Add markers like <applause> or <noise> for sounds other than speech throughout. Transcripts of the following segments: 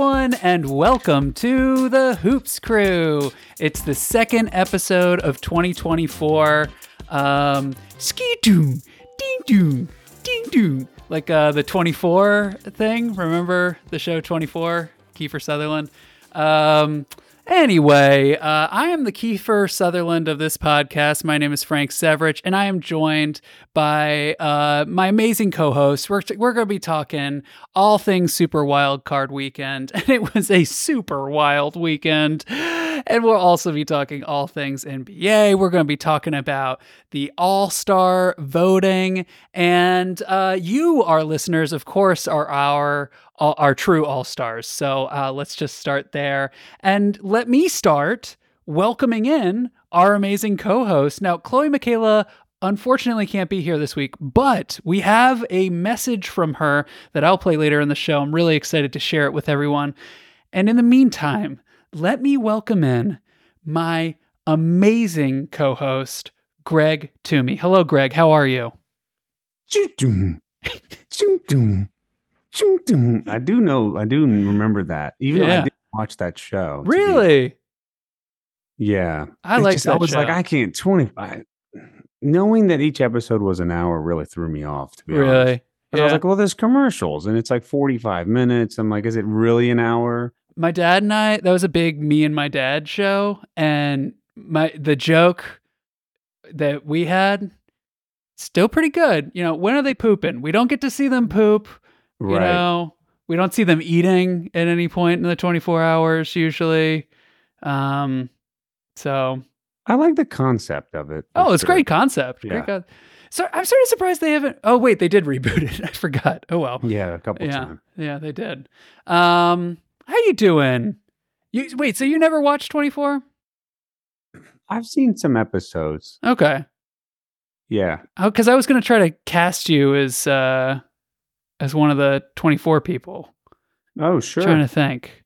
everyone, and welcome to the Hoops Crew. It's the second episode of 2024. Um, ski doom, ding doom, ding doom. Like uh, the 24 thing. Remember the show 24? Kiefer Sutherland. Um, Anyway, uh, I am the Kiefer Sutherland of this podcast. My name is Frank Severich, and I am joined by uh, my amazing co-host. We're we're going to be talking all things Super Wild Card Weekend, <laughs> and it was a super wild weekend. And we'll also be talking all things NBA. We're going to be talking about the All Star voting, and uh, you, our listeners, of course, are our our true all stars. So uh, let's just start there. And let me start welcoming in our amazing co host. Now, Chloe Michaela unfortunately can't be here this week, but we have a message from her that I'll play later in the show. I'm really excited to share it with everyone. And in the meantime, let me welcome in my amazing co host, Greg Toomey. Hello, Greg. How are you? <laughs> I do know, I do remember that. Even yeah. though I didn't watch that show. Really? Yeah. I like I was show. like, I can't 25. Knowing that each episode was an hour really threw me off, to be really? honest. Yeah. I was like, well, there's commercials and it's like 45 minutes. I'm like, is it really an hour? My dad and I, that was a big me and my dad show. And my the joke that we had, still pretty good. You know, when are they pooping? We don't get to see them poop. You know, we don't see them eating at any point in the 24 hours usually. Um, so I like the concept of it. Oh, it's sure. great concept. Yeah. Great so I'm sort of surprised they haven't. Oh wait, they did reboot it. <laughs> I forgot. Oh well. Yeah, a couple yeah. times. Yeah, they did. Um, how you doing? You wait. So you never watched 24? I've seen some episodes. Okay. Yeah. Oh, because I was gonna try to cast you as uh as one of the 24 people. Oh, sure. Trying to think.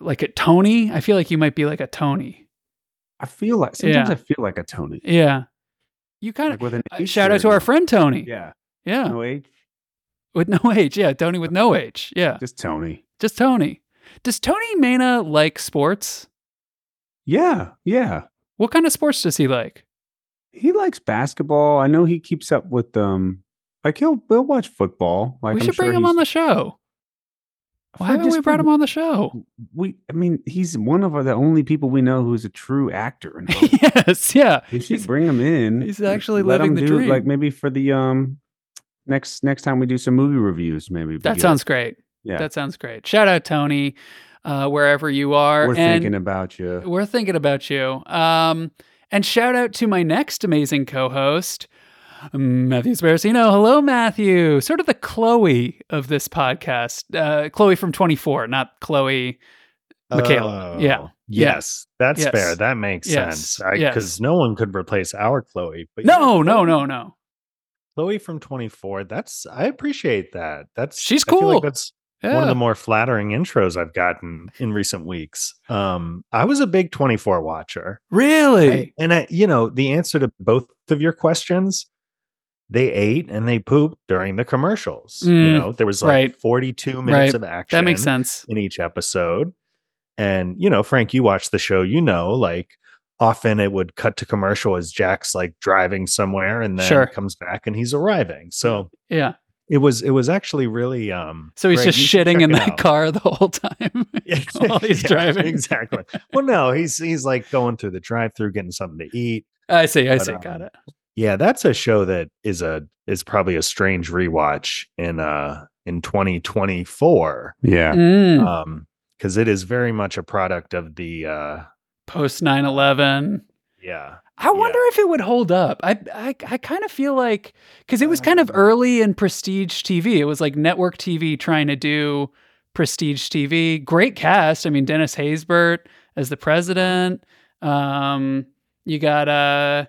Like a Tony? I feel like you might be like a Tony. I feel like sometimes yeah. I feel like a Tony. Yeah. You kind of with an uh, shout out to our friend Tony. Yeah. Yeah. No age. With no age. Yeah. Tony with no age. Yeah. Just Tony. Just Tony. Does Tony Mena like sports? Yeah. Yeah. What kind of sports does he like? He likes basketball. I know he keeps up with um like he'll he'll watch football. Like we should bring him on the show. Why haven't we brought him on the show? We, I mean, he's one of the only people we know who's a true actor. <laughs> yes, yeah. We should he's, bring him in. He's actually living the do, dream. Like maybe for the um next next time we do some movie reviews, maybe that sounds great. Yeah, that sounds great. Shout out Tony, uh, wherever you are. We're and thinking about you. We're thinking about you. Um, and shout out to my next amazing co-host. Matthew Sparacino. Hello, Matthew. Sort of the Chloe of this podcast. Uh, Chloe from 24, not Chloe Michaela. Oh, yeah. Yes, that's yes. fair. That makes yes. sense. Because yes. no one could replace our Chloe. But no, no, no, no. Chloe from 24. That's I appreciate that. That's she's cool. Like that's yeah. one of the more flattering intros I've gotten in recent weeks. Um, I was a big 24 watcher. Really? I, and I, you know, the answer to both of your questions they ate and they pooped during the commercials. Mm, you know, there was like right. 42 minutes right. of action. That makes sense. In each episode. And, you know, Frank, you watch the show, you know, like often it would cut to commercial as Jack's like driving somewhere and then sure. comes back and he's arriving. So, yeah. It was it was actually really um So he's Greg, just shitting in that out. car the whole time <laughs> <laughs> while he's yeah, driving. Exactly. well no, he's he's like going through the drive-through getting something to eat. I see, I but, see, um, got it. Yeah, that's a show that is a is probably a strange rewatch in uh in 2024. Yeah. Mm. Um cuz it is very much a product of the uh post 9/11. Yeah. I wonder yeah. if it would hold up. I I, I kind of feel like because it was kind of early in prestige TV. It was like network TV trying to do prestige TV. Great cast. I mean, Dennis Haysbert as the president. Um, you got uh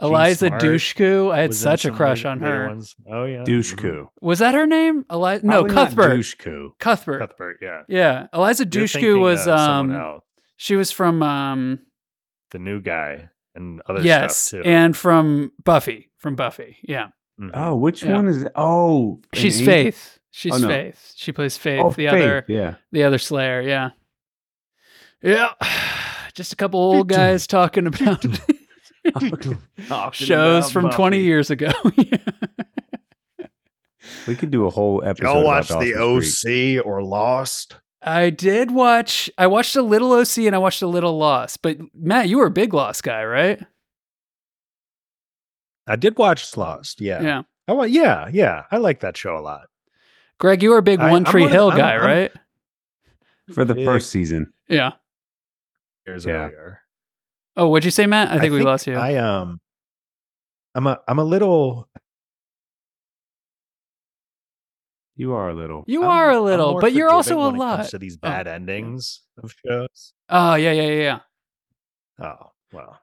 Eliza Dushku. I had such a crush on her. Ones. Oh yeah, Dushku. Was that her name? Eliza? No, Cuthbert. Dushku. Cuthbert. Cuthbert. Yeah. Yeah. Eliza Dushku was um. She was from um. The new guy and other yes, stuff too. and from Buffy. From Buffy. Yeah. Mm-hmm. Oh, which yeah. one is? It? Oh, she's Faith. She's oh, no. Faith. She plays Faith, oh, the Faith, other yeah. the other Slayer, yeah. Yeah. <sighs> Just a couple old <laughs> guys talking about <laughs> <laughs> <laughs> shows from Buffy. 20 years ago. <laughs> we could do a whole episode. Y'all watch the OC or Lost? I did watch. I watched a little OC and I watched a little Lost. But Matt, you were a big Lost guy, right? I did watch Lost. Yeah. Yeah. Oh yeah, yeah. I like that show a lot. Greg, you were a big I, One Tree Hill guy, I'm, right? For the big, first season. Yeah. Years yeah. Earlier. Oh, what'd you say, Matt? I think, I think we lost you. I um I'm a I'm a little You are a little. You I'm, are a little, but you're also a lot. to these oh. bad oh. endings of shows. Oh yeah, yeah, yeah. Oh well.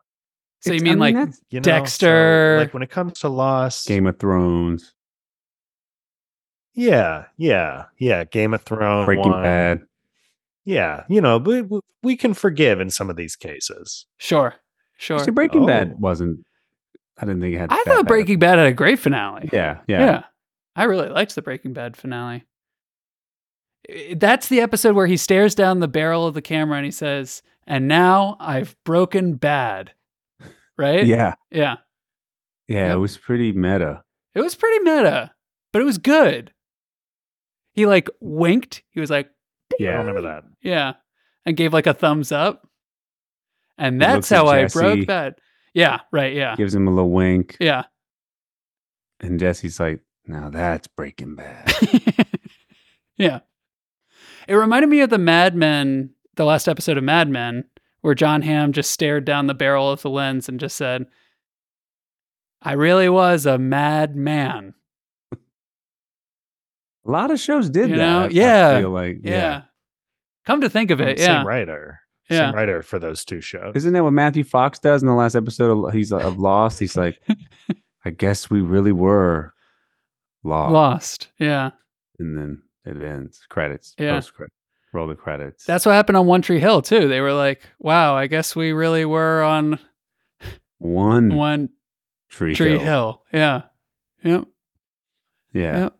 So it's, you mean I mean, like you know, Dexter? So, like when it comes to Lost, Game of Thrones. Yeah, yeah, yeah. Game of Thrones, Breaking one. Bad. Yeah, you know, we we can forgive in some of these cases. Sure, sure. See, Breaking oh. Bad wasn't. I didn't think it had. I thought Breaking Bad had a great finale. Yeah, yeah, yeah. I really liked the Breaking Bad finale. That's the episode where he stares down the barrel of the camera and he says, "And now I've broken bad." Right? Yeah. Yeah. Yeah, yep. it was pretty meta. It was pretty meta, but it was good. He like winked. He was like, "Yeah, I remember that." Yeah, and gave like a thumbs up. And that's how I broke that. Yeah, right. Yeah. Gives him a little wink. Yeah. And Jesse's like, now that's Breaking Bad. <laughs> yeah. It reminded me of the Mad Men, the last episode of Mad Men, where John Hamm just stared down the barrel of the lens and just said, I really was a mad man. A lot of shows did you that. Know? Yeah. I feel like, yeah. yeah. Come to think of it, same yeah. writer. Yeah. Same writer for those two shows. Isn't that what Matthew Fox does in the last episode of he's uh, of Lost? He's like, <laughs> I guess we really were lost. Lost. Yeah. And then it ends. Credits. Yeah. Post credit. Roll the credits. That's what happened on One Tree Hill too. They were like, "Wow, I guess we really were on one one Tree, tree Hill. Hill. Yeah. Yep. Yeah. Yep.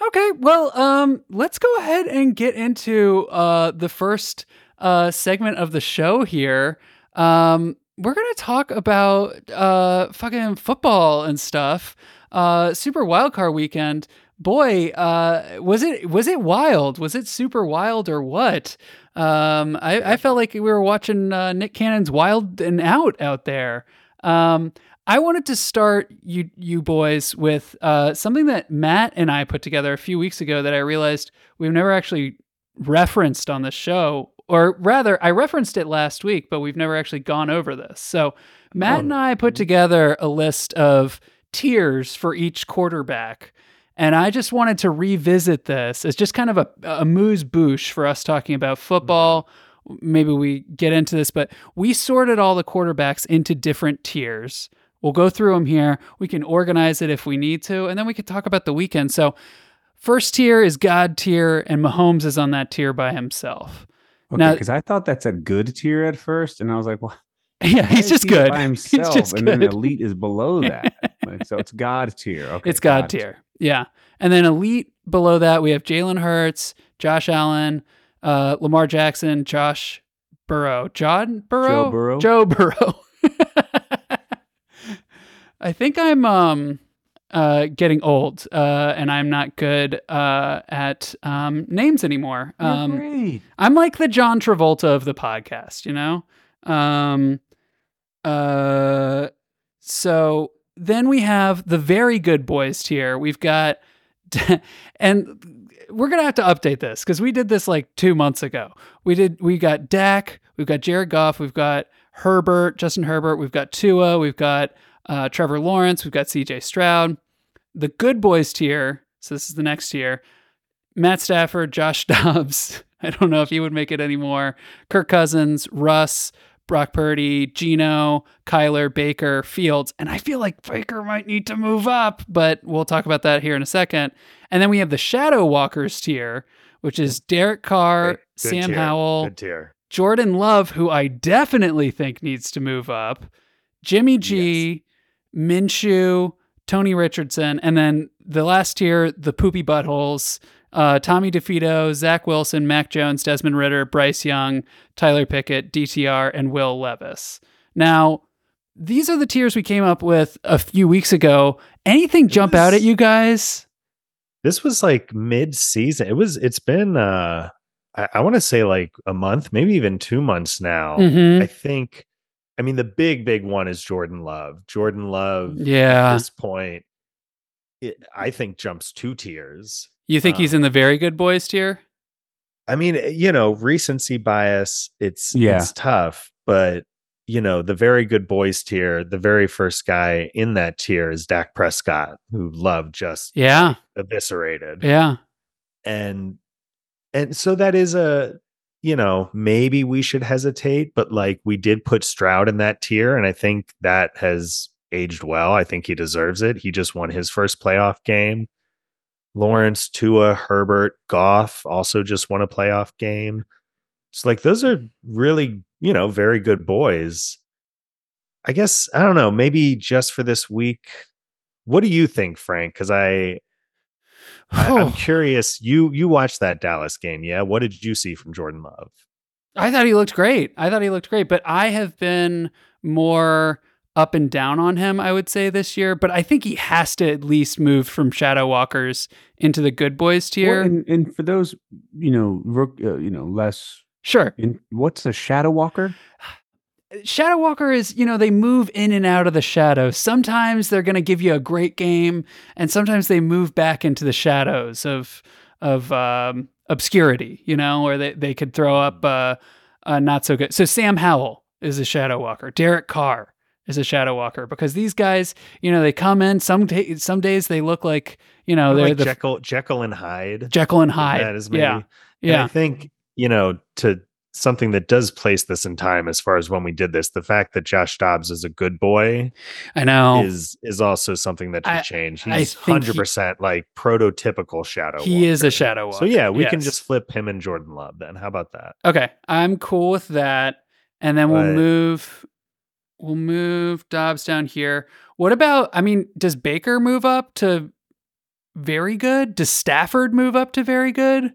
Okay, well, um, let's go ahead and get into uh, the first uh, segment of the show here. Um, we're gonna talk about uh, fucking football and stuff uh, Super Wildcard Weekend. Boy, uh, was it was it wild? Was it super wild or what? Um, I, I felt like we were watching uh, Nick Cannon's Wild and Out out there. Um, I wanted to start you you boys with uh, something that Matt and I put together a few weeks ago that I realized we've never actually referenced on the show, or rather, I referenced it last week, but we've never actually gone over this. So Matt oh. and I put together a list of tiers for each quarterback. And I just wanted to revisit this as just kind of a, a moose bouche for us talking about football. Maybe we get into this, but we sorted all the quarterbacks into different tiers. We'll go through them here. We can organize it if we need to, and then we can talk about the weekend. So, first tier is God tier, and Mahomes is on that tier by himself. Okay, because I thought that's a good tier at first, and I was like, well, <laughs> Yeah, he's just good by <laughs> himself, and good. then elite is below <laughs> that. so it's God tier. Okay, it's God, God tier. Yeah, and then elite below that we have Jalen Hurts, Josh Allen, uh, Lamar Jackson, Josh Burrow, John Burrow, Joe Burrow, Joe Burrow. I think I'm um uh getting old uh and I'm not good uh at um names anymore. Um I'm like the John Travolta of the podcast, you know? Um uh, so then we have the very good boys tier. We've got, <laughs> and we're gonna have to update this because we did this like two months ago. We did. We got Dak. We've got Jared Goff. We've got Herbert, Justin Herbert. We've got Tua. We've got uh, Trevor Lawrence. We've got C.J. Stroud. The good boys tier. So this is the next tier. Matt Stafford, Josh <laughs> Dobbs. I don't know if he would make it anymore. Kirk Cousins, Russ, Brock Purdy, Gino, Kyler, Baker, Fields. And I feel like Baker might need to move up, but we'll talk about that here in a second. And then we have the Shadow Walkers tier, which is Derek Carr, Good Sam tier. Howell. Jordan Love, who I definitely think needs to move up, Jimmy G, yes. Minshew, Tony Richardson, and then the last tier, the poopy buttholes, uh, Tommy DeVito, Zach Wilson, Mac Jones, Desmond Ridder, Bryce Young, Tyler Pickett, DTR, and Will Levis. Now, these are the tiers we came up with a few weeks ago. Anything jump was, out at you guys? This was like mid season. It was, it's been, uh, I, I want to say like a month, maybe even two months now. Mm-hmm. I think, I mean, the big, big one is Jordan Love. Jordan Love, yeah, at this point, it, I think jumps two tiers. You think um, he's in the very good boys tier? I mean, eh, you know, recency bias, it's yeah. it's tough, but you know, the very good boys tier, the very first guy in that tier is Dak Prescott, who Love just yeah eviscerated. Yeah. And and so that is a you know, maybe we should hesitate, but like we did put Stroud in that tier, and I think that has aged well. I think he deserves it. He just won his first playoff game. Lawrence, Tua, Herbert, Goff also just won a playoff game. It's like those are really, you know, very good boys. I guess I don't know, maybe just for this week. What do you think, Frank? Because I, I am curious. You you watched that Dallas game, yeah? What did you see from Jordan Love? I thought he looked great. I thought he looked great, but I have been more up and down on him, I would say this year, but I think he has to at least move from Shadow Walkers into the good boys tier. Well, and, and, for those, you know, rook, uh, you know, less sure. In, what's a Shadow Walker? Shadow Walker is, you know, they move in and out of the shadows. Sometimes they're going to give you a great game, and sometimes they move back into the shadows of of um, obscurity, you know, or they, they could throw up uh, uh, not so good. So Sam Howell is a Shadow Walker. Derek Carr is a shadow walker because these guys, you know, they come in some t- some days they look like you know they're, like the Jekyll Jekyll and Hyde. Jekyll and Hyde. That is maybe. Yeah, yeah. And I think you know to something that does place this in time as far as when we did this the fact that josh dobbs is a good boy i know is is also something that should I, change he's 100% he, like prototypical shadow he walker. is a shadow walker. so yeah we yes. can just flip him and jordan love then how about that okay i'm cool with that and then we'll but, move we'll move Dobbs down here. What about, I mean, does Baker move up to very good? Does Stafford move up to very good?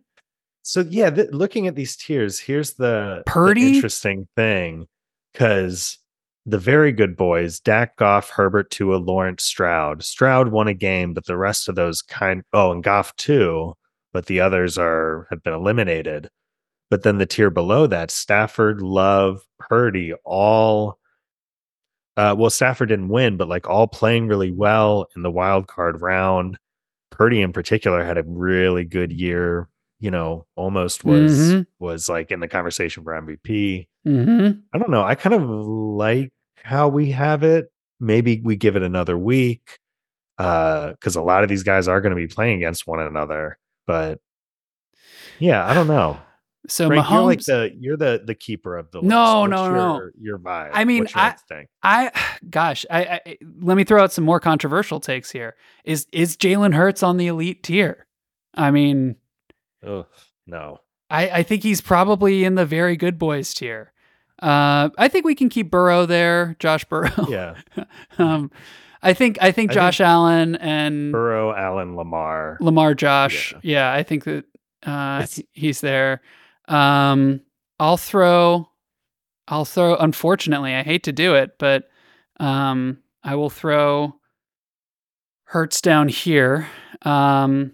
So, yeah, th- looking at these tiers, here's the, Purdy? The interesting thing because the very good boys, Dak Goff, Herbert, Tua, Lawrence, Stroud. Stroud won a game, but the rest of those kind, oh, and Goff too, but the others are have been eliminated. But then the tier below that, Stafford, Love, Purdy, all uh, well, Stafford didn't win, but like all playing really well in the wild card round. Purdy in particular had a really good year. You know, almost was mm-hmm. was like in the conversation for MVP. Mm-hmm. I don't know. I kind of like how we have it. Maybe we give it another week because uh, a lot of these guys are going to be playing against one another. But yeah, I don't know. <sighs> So Frank, Mahomes, you're like the you're the the keeper of the no, list. no, your, no. Your vibe. I mean, I, I, <sighs> gosh, I, I, let me throw out some more controversial takes here. Is is Jalen Hurts on the elite tier? I mean, oh no. I, I think he's probably in the very good boys tier. Uh, I think we can keep Burrow there, Josh Burrow. <laughs> Yeah. um, I think I think Josh think Allen and Burrow, Allen, Lamar, Lamar, Josh. Yeah, yeah I think that uh, he's there. Um, I'll throw, I'll throw. Unfortunately, I hate to do it, but um, I will throw Hurts down here, um,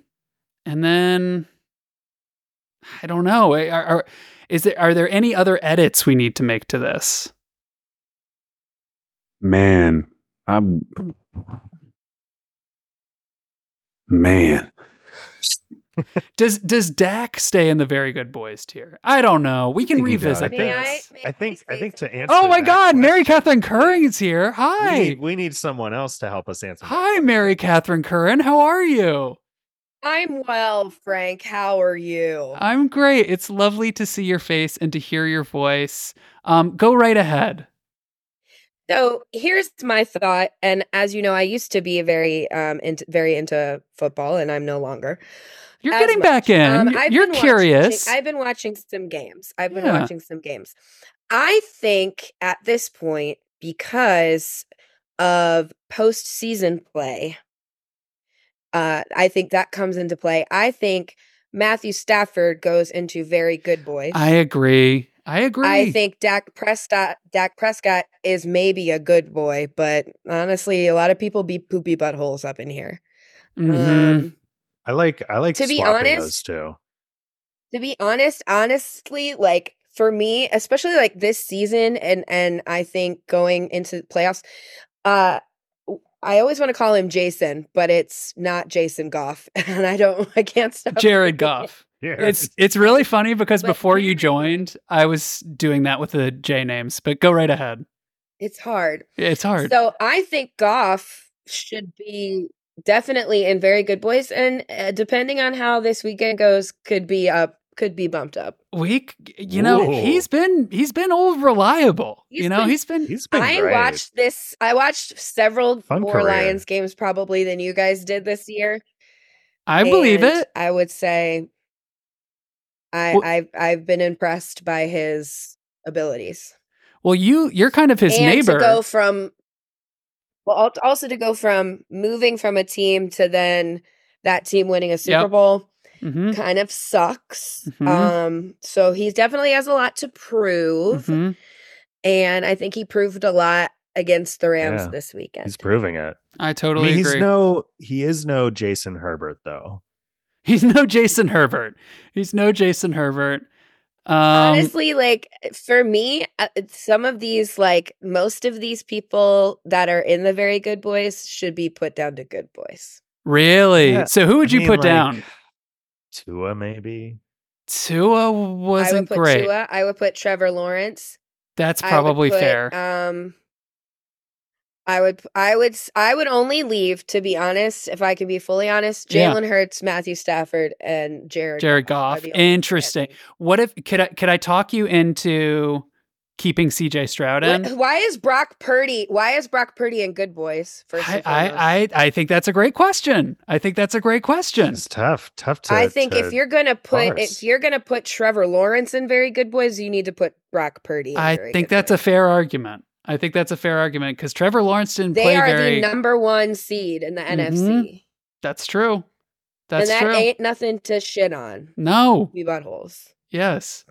and then I don't know. Are, are is there are there any other edits we need to make to this? Man, I'm man does does Dak stay in the very good boys tier? I don't know. We can revisit this. I, I, think I think to answer. Oh my God, question, Mary Catherine Curran's here. Hi. We need, we need, someone else to help us answer. Hi, Mary Catherine Curran. How are you? I'm well, Frank. How are you? I'm great. It's lovely to see your face and to hear your voice. Um, go right ahead. So here's my thought, and as you know, I used to be very um into, very into football, and I'm no longer. You're getting much. back in. Um, You're curious. Watching, I've been watching some games. I've been yeah. watching some games. I think at this point, because of postseason play, uh, I think that comes into play. I think Matthew Stafford goes into very good boys. I agree. I agree. I think Dak Prescott Dak Prescott is maybe a good boy, but honestly, a lot of people be poopy buttholes up in here. Mhm. Um, I like I like To be honest- those two. to be honest, honestly, like for me, especially like this season and and I think going into playoffs, uh w- I always want to call him Jason, but it's not Jason Goff. <laughs> And I don't I can't stop <laughs> Jared. Goff. Yeah. It's it's really funny because But- before you joined, I was doing that with the J names, but go right ahead. It's hard. It's hard. So I think Goff should be definitely in very good boys and uh, depending on how this weekend goes could be up could be bumped up. we you know, Whoa. he's been he's been old reliable. He's you know, been- he's been He's been I great. watched this. I watched several Fun more career. Lions games probably than you guys did this year. I believe it. I would say I Well- I've I've been impressed by his abilities. Well, you you're kind of his and neighbor. to go from well also to go from moving from a team to then that team winning a Super Yep. Bowl Mhm, kind of sucks. Mhm. Um so he definitely has a lot to prove mhm. and I think he proved a lot against the Rams Yeah. this weekend. He's proving it. I I totally mean, he's agree. no he is no Jason Herbert though. He's no Jason Herbert. He's no Jason Herbert. Um, Honestly, like for me, uh, some of these, like most of these people that are in the very good boys should be put down to good boys. really? Yeah, So who would I you mean, put like, down? Tua maybe. Tua I would wasn't put great. Tua. I would put Trevor Lawrence. That's I probably put, fair. Um, I would, I would, I would only leave to be honest. If I can be fully honest, Yeah. Jalen Hurts, Matthew Stafford, and Jared. Jared are Goff. the only three I Interesting. What if could I could I talk you into keeping CJ Stroud in? What- Why is Brock Purdy? Why is Brock Purdy in Good Boys? First, I. I, I I think that's a great question. I think that's a great question. It's tough. Tough to I think to- if you're gonna put parse. if you're gonna put Trevor Lawrence in very good boys, you need to put Brock Purdy. In I very think good that's a fair argument. I think that's a fair argument because Trevor Lawrence didn't They play are very. the number one seed in the mm-hmm. NFC, that's true. That's and that true. ain't nothing to shit on. no. We buttholes. Yes.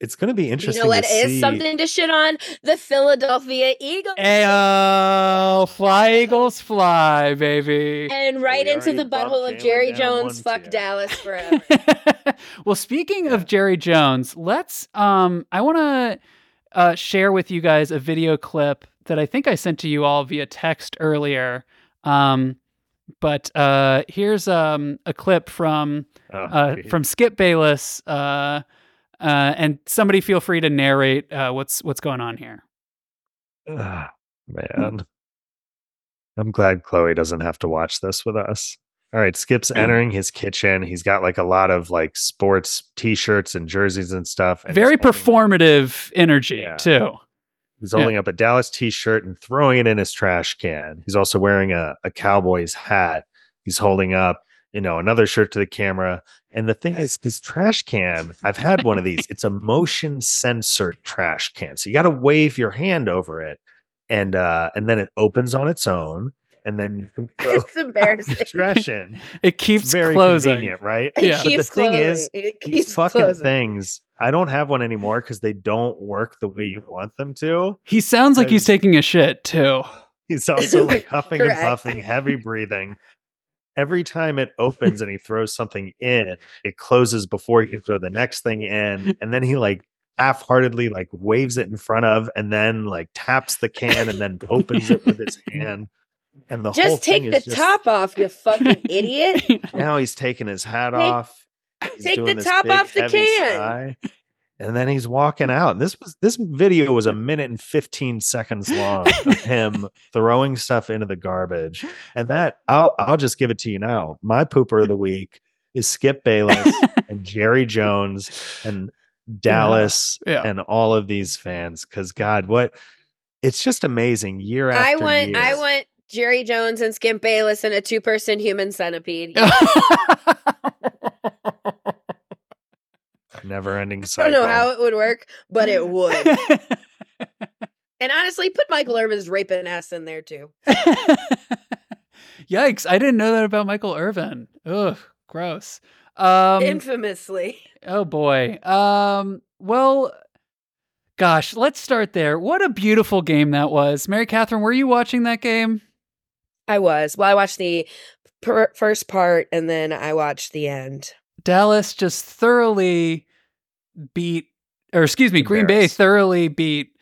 It's going to be You interesting. know what to is see. something to shit on? The Philadelphia Eagles. Ayo, fly Eagles fly, baby. and right We into the butthole of Jerry Jones. Fuck tier. Dallas <laughs> forever. <laughs> well, speaking of Jerry Jones, let's um I want to uh share with you guys a video clip that I think I sent to you all via text earlier. Um but uh here's um a clip from Oh, uh geez. from Skip Bayless uh uh and somebody feel free to narrate uh what's what's going on here. Ah, man. I'm glad Chloe doesn't have to watch this with us. All right, Skip's entering his kitchen. He's got like a lot of like sports t-shirts and jerseys and stuff. and Very performative energy Yeah. too. He's holding up a Dallas t-shirt and throwing it in his trash can. He's also wearing a, a Cowboys hat. He's holding up, you know, another shirt to the camera. And the thing is, his trash can, I've had one of these. It's a motion censored trash can. So you got to wave your hand over it. And uh, and then it opens on its own. And then you can <laughs> it's embarrassing. trash in. <laughs> It It's keeps very closing. convenient, right? It Yeah. But the thing closing. is, it These fucking closing. things, I don't have one anymore because they don't work the way you want them to. He sounds like he's taking a shit too. He's also like huffing and puffing, heavy breathing. Every time it opens and he throws something in, it closes before he can throw the next thing in. <laughs> And then he like half-heartedly like waves it in front of and then like taps the can and then opens it with his <laughs> hand. And the whole Just take thing the is just, top off, you fucking <laughs> idiot. now he's taking his hat Take- off. He's take the top off the can. sigh, and then he's walking out. And this was this video was a minute and 15 seconds long of <laughs> him throwing stuff into the garbage. And that I'll I'll just give it to you now. My pooper of the week is Skip Bayless <laughs> and Jerry Jones and Dallas yeah. and all of these fans. Cause God, what it's just amazing year I want year. I want Jerry Jones and Skip Bayless and a two person human centipede. <laughs> never ending I don't know how it would work, but it <laughs> would. <laughs> and honestly, put Michael Irvin's raping ass in there too. <laughs> Yikes! I didn't know that about Michael Irvin. Ugh, gross. Um, Infamously. oh boy. Um, well, gosh, let's start there. What a beautiful game that was. Mary Catherine, were you watching that game? I was. Well, I watched the per- first part and then I watched the end. Dallas just thoroughly beat, or excuse me, Green Bay thoroughly beat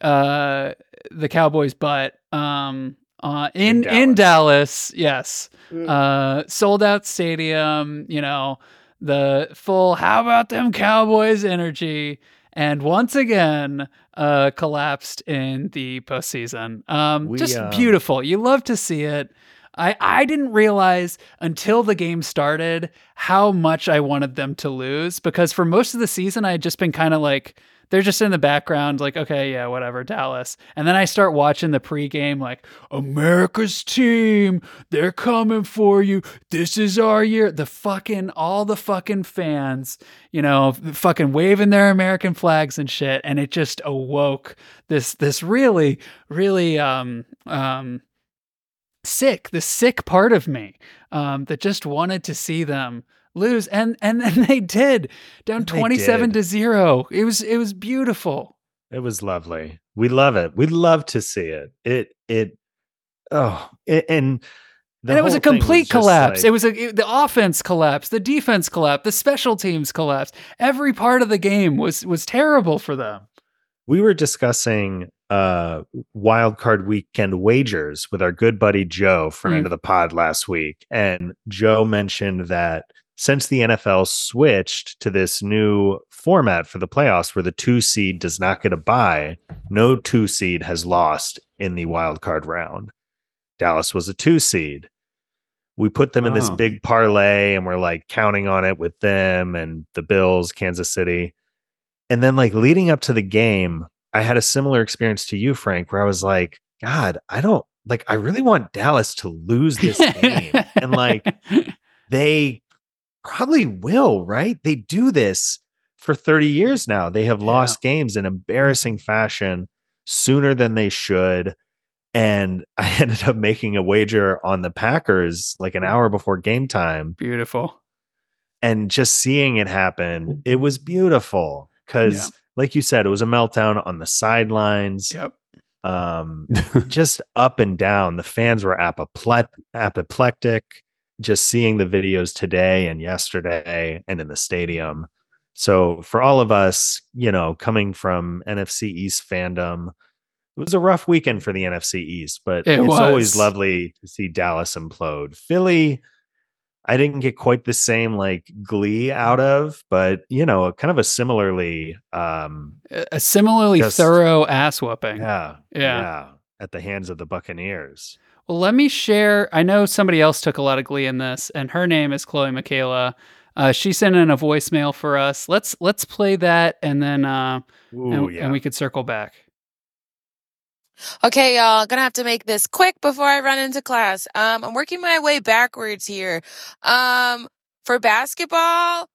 uh, the Cowboys' butt um, uh, in In in Dallas. Yes, Mm. uh, sold out stadium. You know the full "How about them Cowboys" energy, and once again uh, collapsed in the postseason. Um, We, just um, beautiful. You love to see it. I, I didn't realize until the game started how much I wanted them to lose because for most of the season I had just been kind of like they're just in the background like okay yeah whatever Dallas. And then I start watching the pregame like America's team they're coming for you. This is our year. The fucking all the fucking fans you know fucking waving their American flags and shit and it just awoke this this really really um um sick, the sick part of me um, that just wanted to see them lose, and and then they did down twenty seven to zero. It was it was beautiful. It was lovely. We love it. We love to see it. It it oh it, and and it was a complete just collapse. like- it was a it- the offense collapsed, the defense collapsed, the special teams collapsed. Every part of the game was was terrible for them. We were discussing uh wild card weekend wagers with our good buddy Joe, friend Mm. of the pod last week. And Joe mentioned that since the NFL switched to this new format for the playoffs where the two seed does not get a bye, no two seed has lost in the wild card round. Dallas was a two seed. We put them in this Oh. big parlay and we're like counting on it with them and the Bills, Kansas City. And then like leading up to the game, I had a similar experience to you, Frank, where I was like, God, I don't like I really want Dallas to lose this game. and like <laughs> they probably will, right? They do this for 30 years now. They have Yeah. lost games in embarrassing fashion sooner than they should. And I <laughs> ended up making a wager on the Packers like an hmm. hour before game time beautiful. and just seeing it happen, hmm. it was beautiful because, Yeah. like you said, it was a meltdown on the sidelines, Yep. um, <laughs> just up and down. The fans were apople- apoplectic. Just seeing the videos today and yesterday and in the stadium. So for all of us, you know, coming from NFC East fandom, it was a rough weekend for the NFC East, but It it's always lovely to see Dallas implode. Philly, I didn't get quite the same like glee out of, but you know, kind of a similarly um A similarly Just- thorough ass whooping. yeah, Yeah. at the hands of the Buccaneers. Well, let me share. I know somebody else took a lot of glee in this, and her name is Chloe Michaela. Uh, she sent in a voicemail for us. Let's let's play that, and then uh, Ooh, and, yeah. and we could circle back. Okay, y'all, gonna have to make this quick before I run into class. Um, I'm working my way backwards here. Um, for basketball,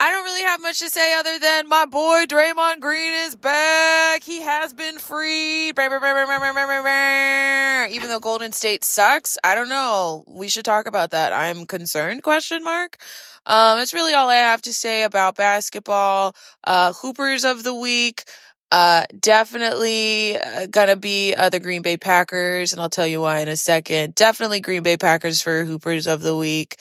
I don't really have much to say other than my boy Draymond Green is back. He has been freed. Even though Golden State sucks, I don't know. We should talk about that. I'm concerned? Question mark. Um, that's really all I have to say about basketball. Uh, Hoopers of the week. Uh, definitely uh, gonna be uh, the Green Bay Packers, and I'll tell you why in a second. Definitely Green Bay Packers for Hoopers of the week.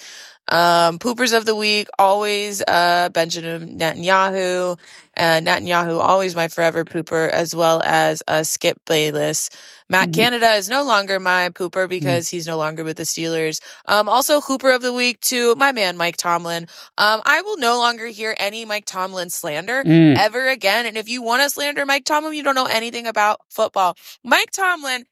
Um, poopers of the week, always uh, Benjamin Netanyahu. Uh, Netanyahu, always my forever pooper, as well as uh, Skip Bayless. Matt Mhm. Canada is no longer my pooper because he's no longer with the Steelers. Um, also Hooper of the week to my man Mike Tomlin. Um, I will no longer hear any Mike Tomlin slander Mm. ever again. And if you want to slander Mike Tomlin, you don't know anything about football. Mike Tomlin,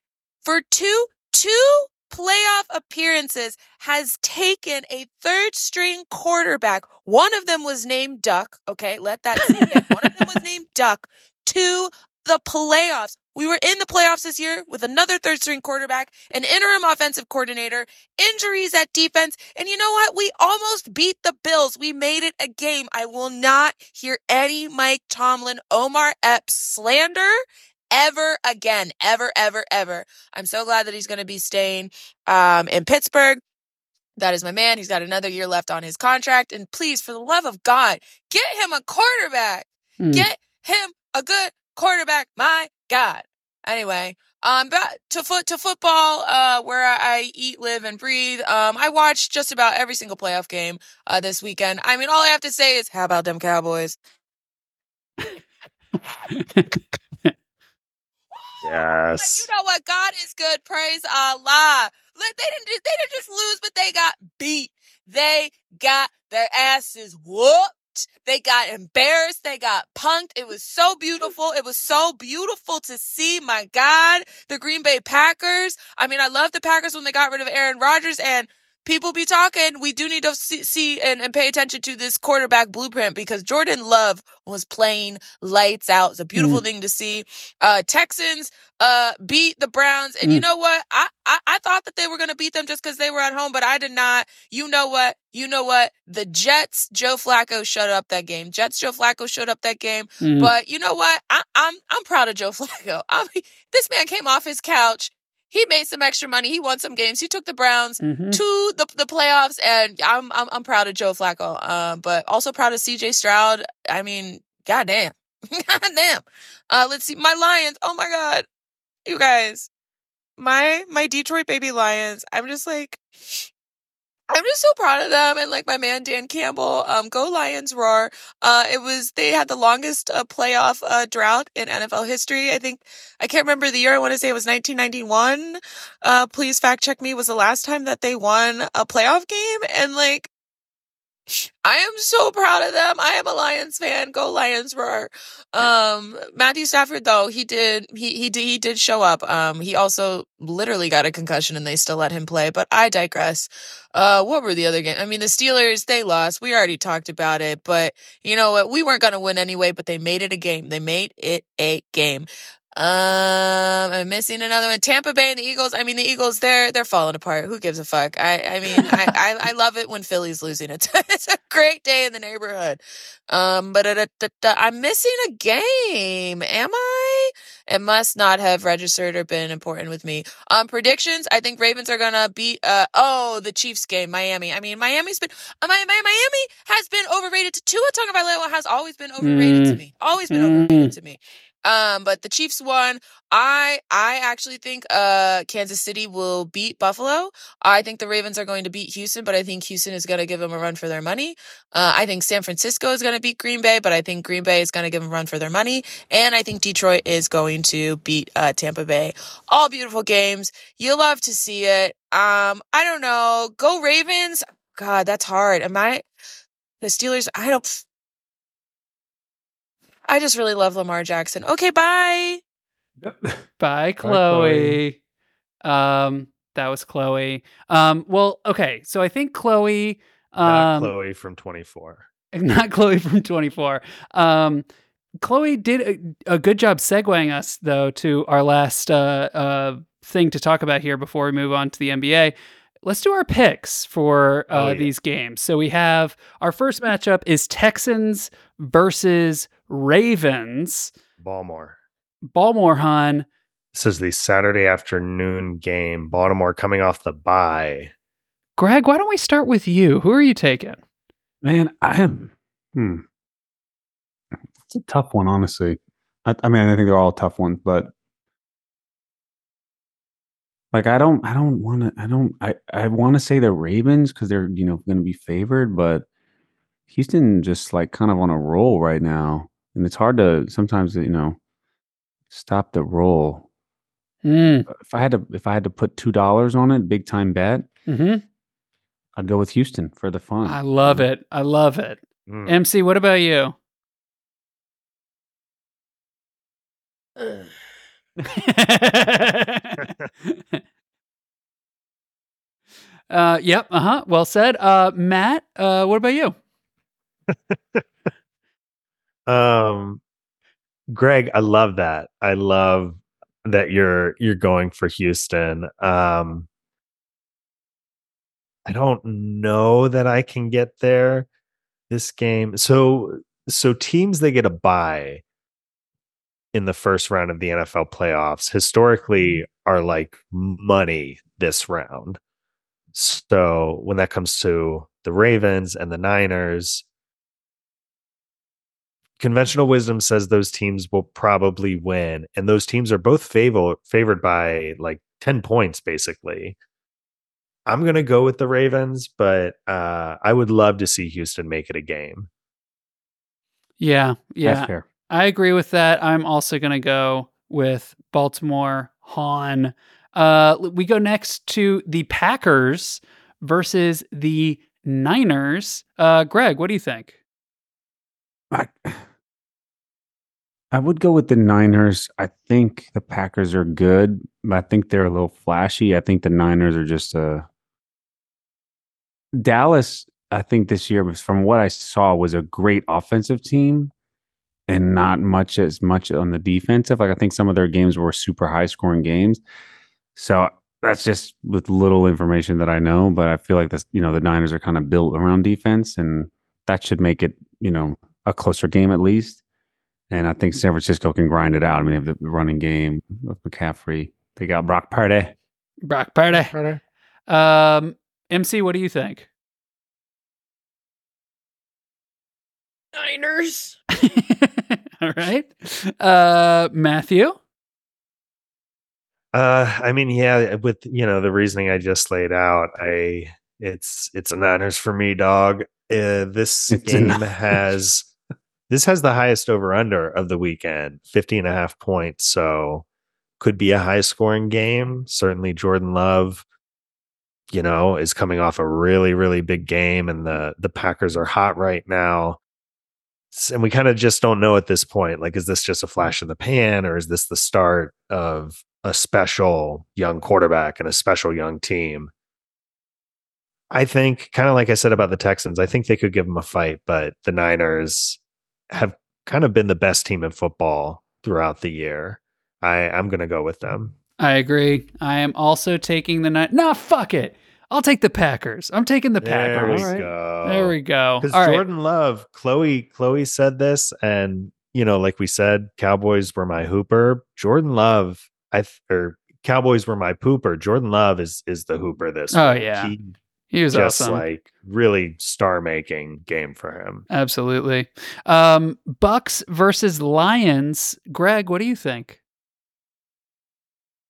for two two playoff appearances, has taken a third string quarterback. One of them was named Duck. Okay, let that sink in. One of them was <laughs> named Duck to the playoffs. We were in the playoffs this year with another third string quarterback, an interim offensive coordinator, injuries at defense. And you know what? We almost beat the Bills. We made it a game. I will not hear any Mike Tomlin, Omar Epps slander ever again. Ever, ever, ever. I'm so glad that he's going to be staying um, in Pittsburgh. That is my man. He's got another year left on his contract. And please, for the love of God, get him a quarterback. Hmm. Get him a good quarterback. My God. Anyway, um, back to foot to football, uh, where I, eat, live, and breathe. Um, I watched just about every single playoff game uh this weekend. I mean, all I have to say is, how about them Cowboys? <laughs> <laughs> Yes. You know what? God is good. Praise Allah. Look, they didn't. They didn't just lose, but they got beat. They got their asses whooped. They got embarrassed. They got punked. It was so beautiful. It was so beautiful to see. My God, the Green Bay Packers. I mean, I love the Packers when they got rid of Aaron Rodgers and. People be talking. We do need to see, see and, and pay attention to this quarterback blueprint because Jordan Love was playing lights out. It's a beautiful thing to see. Uh, Texans uh beat the Browns. And you Mm. know what? I, I I thought that they were gonna beat them just because they were at home, but I did not. You know what? You know what? The Jets, Joe Flacco showed up that game. Jets, Joe Flacco showed up that game. Mm. But you know what? I, I'm I'm proud of Joe <laughs> Flacco. I mean, this man came off his couch. He made some extra money. He won some games. He took the Browns Mhm. to the the playoffs, and I'm I'm, I'm proud of Joe Flacco. Uh, but also proud of C.J. Stroud. I mean, goddamn, <laughs> goddamn. Uh, let's see, my Lions. Oh my god, you guys, my my Detroit baby Lions. I'm just like, I'm just so proud of them. And like my man Dan Campbell, um, go Lions roar. Uh, it was they had the longest uh, playoff uh, drought in NFL history. I think I can't remember the year. I want to say it was 1991. Uh, please fact check me. Was the last time that they won a playoff game? And like, I am so proud of them. I am a Lions fan. Go Lions roar. Um, Matthew Stafford though, he did he he did he did show up. Um, he also literally got a concussion and they still let him play. But I digress. Uh, what were the other games? I mean, the Steelers they lost. We already talked about it. But you know what? We weren't gonna win anyway. But they made it a game. They made it a game. Um, I'm missing another one. Tampa Bay and the Eagles. I mean, the Eagles, they're they're falling apart. Who gives a fuck? I I mean, I, <laughs> I I love it when Philly's losing. <laughs> It's it's a great day in the neighborhood. Um, but uh, I'm missing a game. Am I? It must not have registered or been important with me. Um, predictions. I think Ravens are gonna beat. Uh, oh, the Chiefs game, Miami. I mean, Miami's been. Uh, my Miami has been overrated. To Tua Tagovailoa has always been overrated to Mm. me. Always been Mm. overrated to me. Um, but the Chiefs won. I I actually think uh Kansas City will beat Buffalo. I think the Ravens are going to beat Houston, but I think Houston is going to give them a run for their money. Uh, I think San Francisco is going to beat Green Bay, but I think Green Bay is going to give them a run for their money. And I think Detroit is going to beat uh, Tampa Bay. All beautiful games. You love to see it. Um, I don't know. Go Ravens. God, that's hard. Am I the Steelers? I don't. I just really love Lamar Jackson. Okay, <laughs> bye. Bye, Chloe. Chloe. Um, that was Chloe. Um, well, okay. So I think Chloe, Not um, Chloe from 24. <laughs> not Chloe from 24. Um, Chloe did a, a good job segueing us though to our last uh, uh, thing to talk about here before we move on to the NBA. Let's do our picks for uh, Oh, yeah. these games. So we have our first matchup is Texans versus Ravens. Baltimore. Baltimore, Han. This is the Saturday afternoon game. Baltimore coming off the bye. Greg, why don't we start with you? Who are you taking? Man, I am. Hmm. It's a tough one, honestly. I, I mean, I think they're all tough ones, but like, I don't, I don't want to, I don't, I, I want to say the Ravens because they're, you know, going to be favored, but Houston just like kind of on a roll right now, and it's hard to sometimes, you know, stop the roll. Mm, If I had to, if I had to put two dollars on it, big time bet, hmm I'd go with Houston for the fun. I love it. I love it. Mm. MC, what about you? <laughs> <laughs> uh, yep. Uh huh. Well said. Uh, Matt, uh, what about you? <laughs> Um, Greg, I love that. I love that you're you're going for Houston. Um, I don't know that I can get there this game. So so teams they get a bye in the first round of the NFL playoffs historically are like money this round. So when that comes to the Ravens and the Niners, conventional wisdom says those teams will probably win. And those teams are both favor- favored by like 10 points, basically. I'm going to go with the Ravens, but uh, I would love to see Houston make it a game. Yeah, yeah. I agree with that. I'm also going to go with Baltimore Han. Uh, we go next to the Packers versus the Niners. Uh, Greg, what do you think? I, I would go with the Niners. I think the Packers are good, but I think they're a little flashy. I think the Niners are just a Dallas. I think this year from what I saw was a great offensive team and not much as much on the defensive. Like I think some of their games were super high scoring games. So that's just with little information that I know, but I feel like this, you know, the Niners are kind of built around defense and that should make it, you know, a closer game at least. And I think San Francisco can grind it out. I mean, they have the running game with McCaffrey. They got Brock Purdy. Brock Purdy. Um, MC, what do you think? Niners. <laughs> All right. Uh, Matthew? Uh, I mean, yeah, with you know the reasoning I just laid out, I it's it's a Niners for me, dog. Uh, this It's game Niners. has this has the highest over under of the weekend, 50 and a half points. So could be a high scoring game. Certainly Jordan Love, you know, is coming off a really, really big game and the the Packers are hot right now. And we kind of just don't know at this point. Like, is this just a flash in the pan or is this the start of a special young quarterback and a special young team? I think, kind of like I said about the Texans, I think they could give them a fight, but the Niners have kind of been the best team in football throughout the year. I, I'm going to go with them. I agree. I am also taking the night. Nah, fuck it. I'll take the Packers. I'm taking the Packers. There we right. go. There we go. Because All right. Jordan Love, Chloe, Chloe said this, and you know, like we said, Cowboys were my hooper. Jordan Love, I th- or Cowboys were my pooper. Jordan Love is is the hooper this. Oh, week. yeah. he He was just awesome. like really star making game for him. Absolutely. Um, Bucks versus Lions. Greg, what do you think?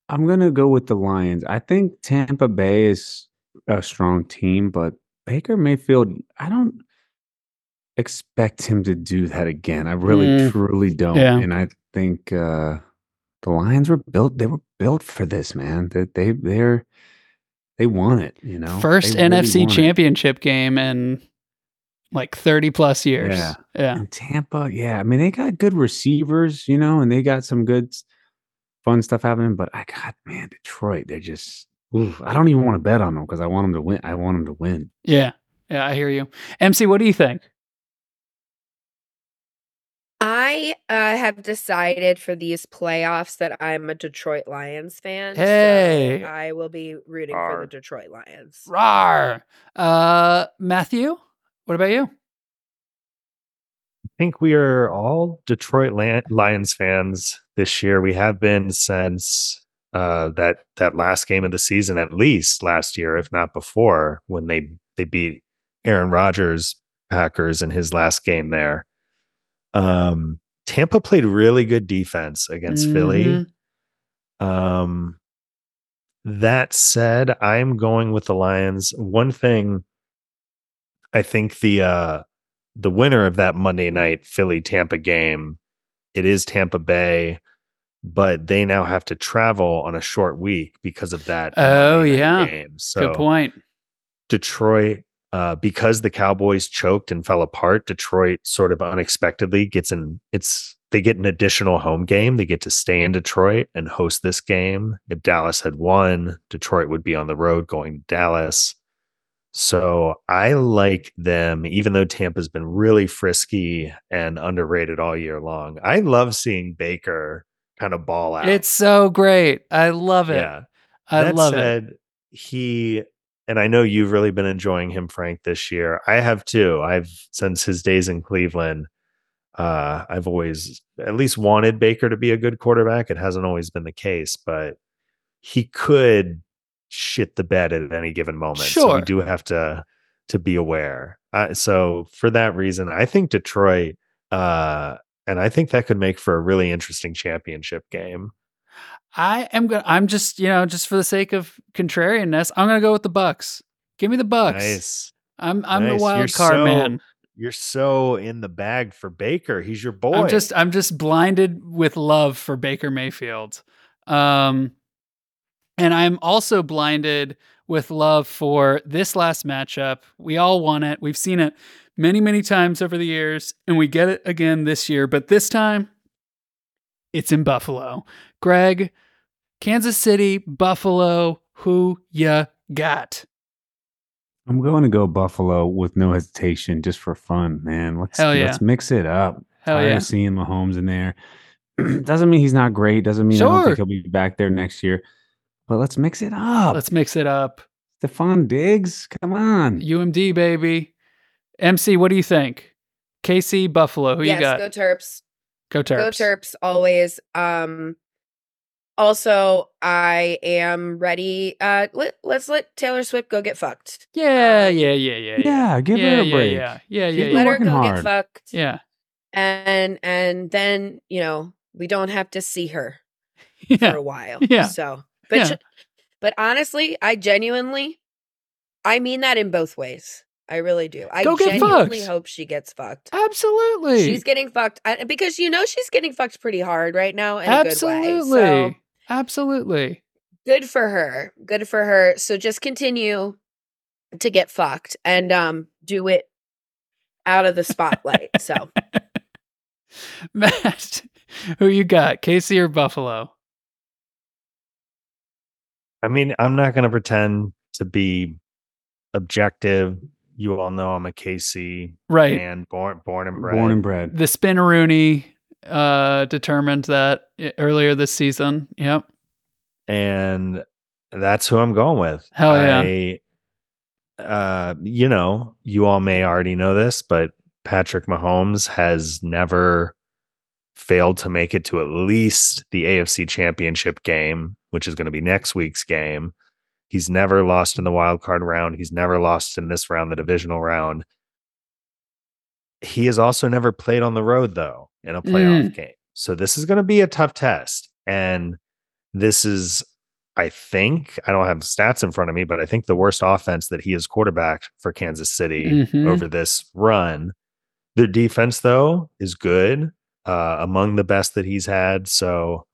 I'm gonna go with the Lions. I think Tampa Bay is a strong team, but Baker Mayfield, I don't expect him to do that again. I really Mm. truly don't. Yeah. And I think uh the Lions were built they were built for this, man. That they, they're they want it, you know. First They really NFC it. championship game in like 30 plus years. Yeah. Yeah. And Tampa, yeah. I mean, they got good receivers, you know, and they got some good fun stuff happening. But I got man, Detroit, they're just oof, I don't even want to bet on them because I want them to win. I want them to win. Yeah. Yeah. I hear you. MC, what do you think? I uh, have decided for these playoffs that I'm a Detroit Lions fan. so Hey. I will be rooting for the Detroit Lions. Rar. Uh, Matthew, what about you? I think we are all Detroit Lions fans this year. We have been since uh, that that last game of the season, at least last year, if not before, when they they beat Aaron Rodgers Packers in his last game there. Um, Tampa played really good defense against Philly. Mhm. Um, that said, I'm going with the Lions. One thing I think the uh the winner of that Monday night Philly Tampa game, it is Tampa Bay, but they now have to travel on a short week because of that. Oh, yeah. game. So Good point. Detroit, uh, because the Cowboys choked and fell apart, Detroit sort of unexpectedly gets an it's they get an additional home game. They get to stay in Detroit and host this game. If Dallas had won, Detroit would be on the road going to Dallas. So I like them, even though Tampa's been really frisky and underrated all year long. I love seeing Baker kind of ball out. It's so great. I love it. yeah. I that love it. he and I know you've really been enjoying him, Frank, this year. I have too. I've since his days in Cleveland. Uh, I've always at least wanted Baker to be a good quarterback. It hasn't always been the case, but he could shit the bed at any given moment. So Sure. we do have to to be aware. Uh, so for that reason, I think Detroit, uh, and I think that could make for a really interesting championship game. I am gonna. I'm just you know just for the sake of contrarianness, I'm gonna go with the Bucks. Give me the Bucks. Nice. I'm I'm Nice. the wild You're card so man. You're so in the bag for Baker. He's your boy. I'm just I'm just blinded with love for Baker Mayfield. Um and I'm also blinded with love for this last matchup. We all want it. We've seen it many, many times over the years, and we get it again this year. But this time, it's in Buffalo. Greg, Kansas City, Buffalo, who ya got? I'm going to go Buffalo with no hesitation, just for fun, man. Let's Hell yeah. let's mix it up. Hell Tired yeah. of seeing Mahomes in there. <clears throat> Doesn't mean he's not great. Doesn't mean I don't Sure. think he'll be back there next year. But let's mix it up. Let's mix it up. Stefon Diggs, come on. UMD, baby. MC, what do you think? KC, Buffalo, who yes, you got? go Terps. Go Terps. Go Terps always. Um also I am ready. Uh let, let's let Taylor Swift go get fucked. Yeah, Um, yeah, yeah, yeah, Yeah, give yeah, her a yeah, break. Yeah, yeah, She's yeah, yeah. Let her go hard. get fucked. Yeah, And and then, you know, we don't have to see her <laughs> yeah. for a while. Yeah. So but Yeah. sh- but honestly, I genuinely I mean that in both ways. I really do. I Go get genuinely fucked. hope she gets fucked. Absolutely. She's getting fucked I, because you know she's getting fucked pretty hard right now in a good way. Absolutely. So Absolutely. good for her. Good for her. So just continue to get fucked and um do it out of the spotlight. so <laughs> Matt, who you got? Casey or Buffalo? I mean, I'm not going to pretend to be objective. You all know I'm a KC Right. man, born born and bred. Born and bred. The Spinneroony uh determined that earlier this season. Yep. and that's who I'm going with. Hell yeah. I, uh, you know, you all may already know this, but Patrick Mahomes has never failed to make it to at least the AFC Championship game, which is going to be next week's game. He's never lost in the wild card round. He's never lost in this round, the divisional round. He has also never played on the road though in a playoff game. So this is going to be a tough test. And this is, I think, I don't have stats in front of me, but I think the worst offense that he has quarterbacked for Kansas City Mhm. over this run. Their defense, though, is good, uh, among the best that he's had. So,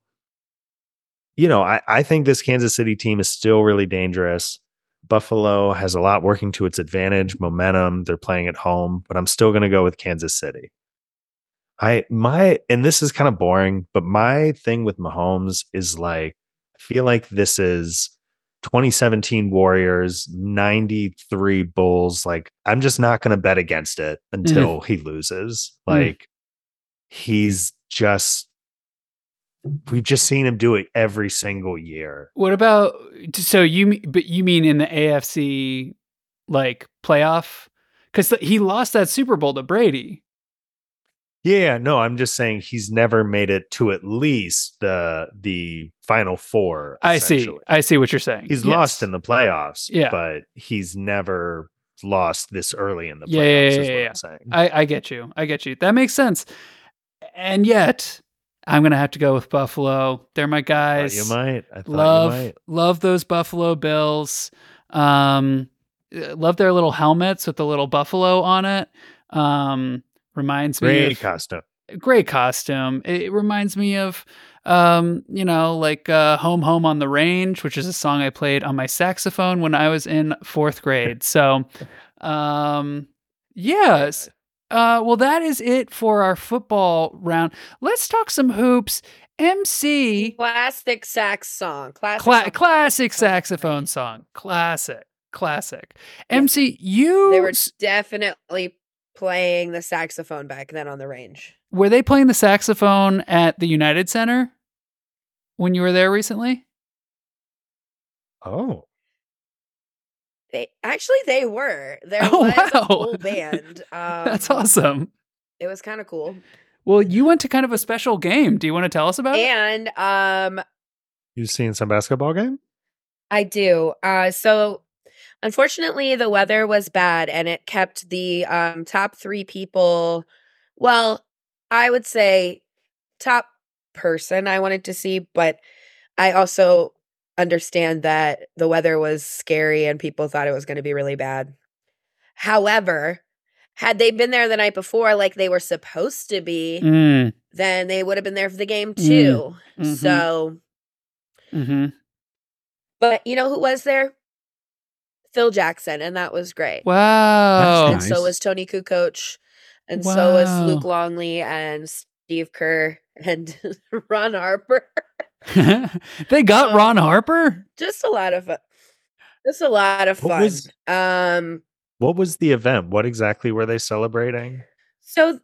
you know, I, I think this Kansas City team is still really dangerous. Buffalo has a lot working to its advantage, momentum. They're playing at home, but I'm still going to go with Kansas City. I my and this is kind of boring, but my thing with Mahomes is like I feel like this is 2017 Warriors, 93 Bulls. Like I'm just not going to bet against it until he loses. Mm. Like he's just we've just seen him do it every single year. What about so you but you mean in the AFC like playoff? Because he lost that Super Bowl to Brady. Yeah, no, I'm just saying he's never made it to at least the the final four. I see. I see what you're saying. He's Yes. lost in the playoffs, Yeah. but he's never lost this early in the playoffs. Yeah, yeah, is yeah, what yeah. I'm saying. I, I get you. I get you. That makes sense. And yet, I'm gonna have to go with Buffalo. They're my guys. you might. I thought love you might. love those Buffalo Bills. Um, uh, love their little helmets with the little buffalo on it. Um, reminds me Great of costume. great costume. It reminds me of um, you know, like uh, Home Home on the Range, which is a song I played on my saxophone when I was in fourth grade. <laughs> So um yes. Uh well that is it for our football round. Let's talk some hoops. MC classic sax song. Classic Cla- song. classic saxophone song. Classic. Classic. MC, you They were definitely playing the saxophone back then on the range. were they playing the saxophone at the United Center when you were there recently? Oh, They actually they were. There Oh, was a wow. full <laughs> band. Um, That's awesome. It was kind of cool. Well, you went to kind of a special game. Do you want to tell us about it? And um you seen some basketball game? I do. Uh, so unfortunately, the weather was bad and it kept the um, top three people. Well, I would say top person I wanted to see, but I also understand that the weather was scary and people thought it was going to be really bad. However, had they been there the night before like they were supposed to be, Mm, then they would have been there for the game Mm. too. mhm. So, hmm but you know who was there? Phil Jackson, and that was great. Wow. and so was Toni Kukoc, and so was Luke Longley and Steve Kerr and <laughs> Ron Harper. <laughs> they got Um, Ron Harper? Just a lot of fun. Just a lot of What fun. was- um, What was the event? What exactly were they celebrating? so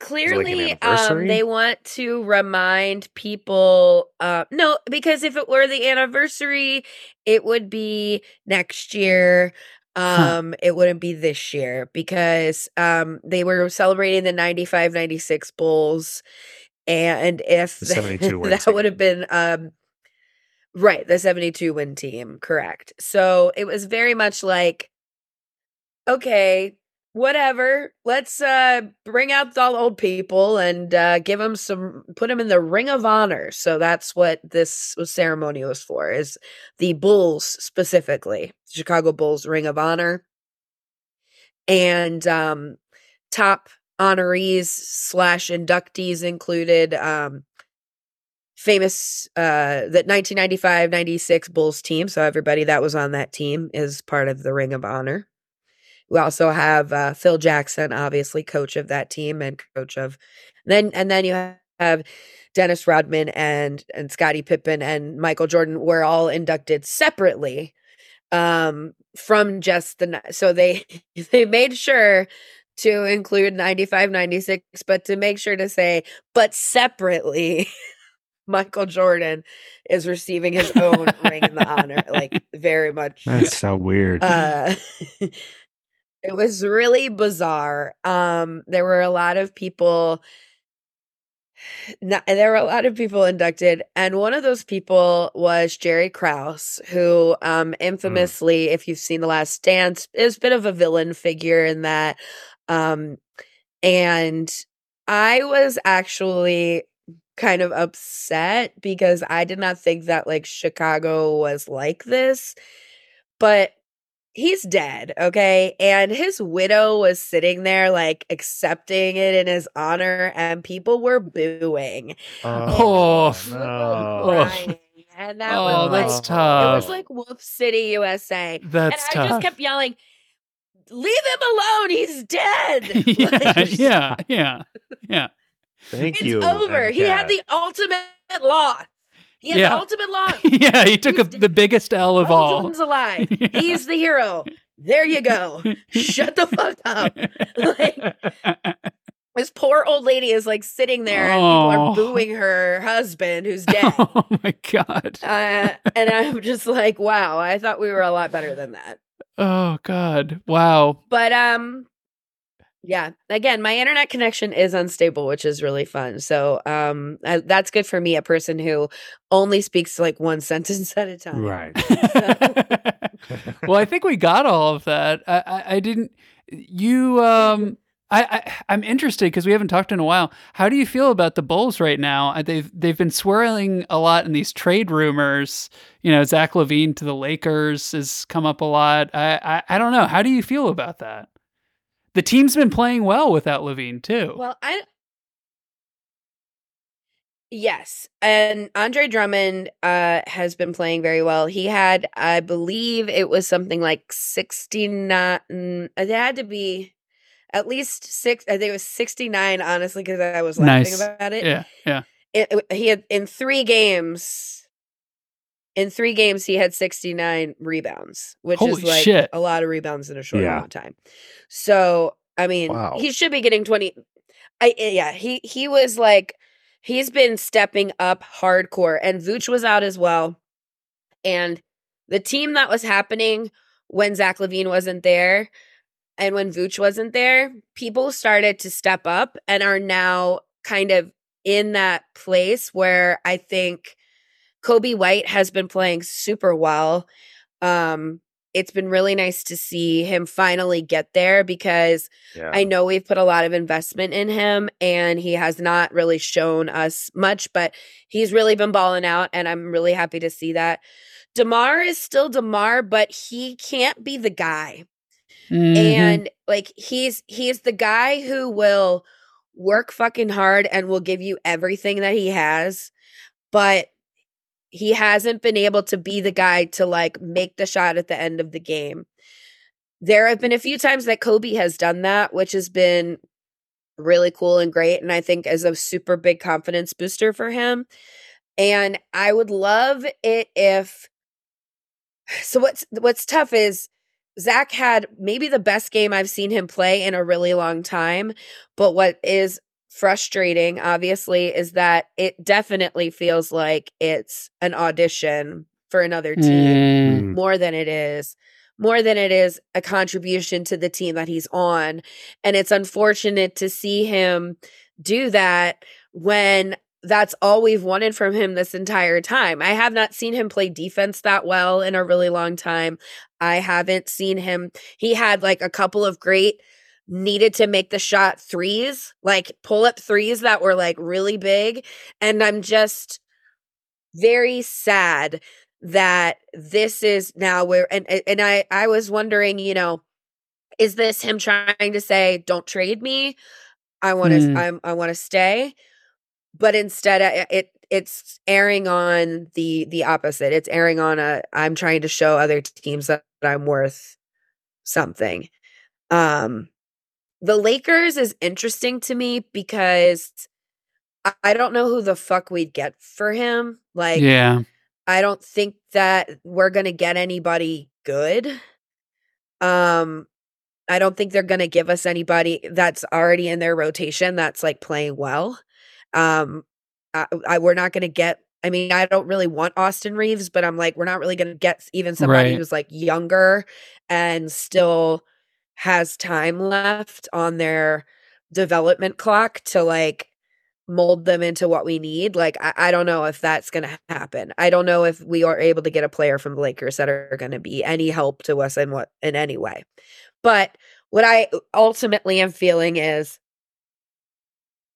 clearly, um, they want to remind people. Uh, no, because if it were the anniversary, it would be next year. Huh. Um, it wouldn't be this year because um they were celebrating the 95 96 Bulls. And if The <laughs> 72 win that would have been um right, the 72 win team, correct. So it was very much like okay, whatever. Let's uh bring out the old people and uh give them some put them in the ring of honor. So that's what this ceremony was for is the Bulls specifically, Chicago Bulls ring of honor. And um top honorees slash inductees included um famous uh the 1995-96 Bulls team. So everybody that was on that team is part of the ring of honor. We also have uh, Phil Jackson, obviously coach of that team and coach of then and then you have Dennis Rodman and and Scottie Pippen and Michael Jordan were all inducted separately um from just the so they <laughs> they made sure to include 95 96 but to make sure to say but separately <laughs> Michael Jordan is receiving his own ring in the honor like <laughs> very much That's so weird. uh it was really bizarre um there were a lot of people <sighs> not, there were a lot of people inducted and one of those people was jerry krause who um infamously if you've seen the last dance is a bit of a villain figure in that um and i was actually kind of upset because i did not think that like chicago was like this but he's dead, okay? And his widow was sitting there like accepting it in his honor and people were booing. Oh, and no. Oh. And that oh, was that's tough. it was like Wolf City, USA. that's and I tough. just kept yelling, "Leave him alone! He's dead!" <laughs> yeah, Like, yeah, <laughs> yeah, yeah. Thank It's you. It's over. He had the ultimate law. He had Yeah. the ultimate law. <laughs> yeah, he took a, the biggest L of all. Jordan's alive. <laughs> Yeah. He's the hero. There you go. Shut the fuck up. <laughs> Like, This poor old lady is like sitting there and people Oh. are booing her husband who's dead. oh my god. uh, and I'm just like, wow, I thought we were a lot better than that. Oh god. Wow. But um yeah, again, my internet connection is unstable, which is really fun. So um I, that's good for me, a person who only speaks like one <laughs> sentence at a time. right. <laughs> <laughs> well, I think we got all of that. I, I, I didn't. You, um, I, I I'm interested because we haven't talked in a while. How do you feel about the Bulls right now? Uh, They've they've been swirling a lot in these trade rumors. You know, Zach LaVine to the Lakers has come up a lot. I, I I don't know. How do you feel about that? The team's been playing well without LaVine too. Well, I Yes, and Andre Drummond uh has been playing very well. He had, I believe, it was something like sixty nine. It had to be at least six. I think it was sixty nine. Honestly, because I was laughing Nice. about it. yeah, yeah. It- it- He had in three games. In three games, he had sixty nine rebounds, which Holy is like shit. a lot of rebounds in a short Yeah. amount of time. So, I mean, Wow. he should be getting twenty. I eh, yeah, he he was like he's been stepping up hardcore, and Vooch was out as well. And the team that was happening when Zach LaVine wasn't there, and when Vooch wasn't there, people started to step up and are now kind of in that place where I think Coby White has been playing super well. Um, it's been really nice to see him finally get there because Yeah. I know we've put a lot of investment in him and he has not really shown us much, but he's really been balling out and I'm really happy to see that. DeMar is still DeMar, but he can't be the guy. Mhm. And like he's he's the guy who will work fucking hard and will give you everything that he has, but he hasn't been able to be the guy to like make the shot at the end of the game. There have been a few times that Coby has done that, which has been really cool and great and I think is a super big confidence booster for him. And I would love it if <sighs> so what's what's tough is Zach had maybe the best game I've seen him play in a really long time. But what is frustrating, obviously, is that it definitely feels like it's an audition for another team Mm. Mm. more than it is more than it is a contribution to the team that he's on and it's unfortunate to see him do that when that's all we've wanted from him this entire time. I have not seen him play defense that well in a really long time. I haven't seen him he had like a couple of great needed to make the shot threes, like pull up threes that were like really big and I'm just very sad that this is now where and and I I was wondering, you know, is this him trying to say don't trade me? I want to Hmm. I'm I want to stay. But instead I- it it's airing on the the opposite. It's airing on a I'm trying to show other teams that I'm worth something. Um the Lakers is interesting to me because I- don't know who the fuck we'd get for him. Like yeah. I don't think that we're going to get anybody good. Um I don't think they're going to give us anybody that's already in their rotation that's like playing well. Um I, I we're not going to get I mean, I don't really want Austin Reaves, but I'm like we're not really going to get even somebody Right. who's like younger and still has time left on their development clock to like mold them into what we need. Like, I, I don't know if that's going to happen. I don't know if we are able to get a player from the Lakers that are going to be any help to us in what in any way. But what I ultimately am feeling is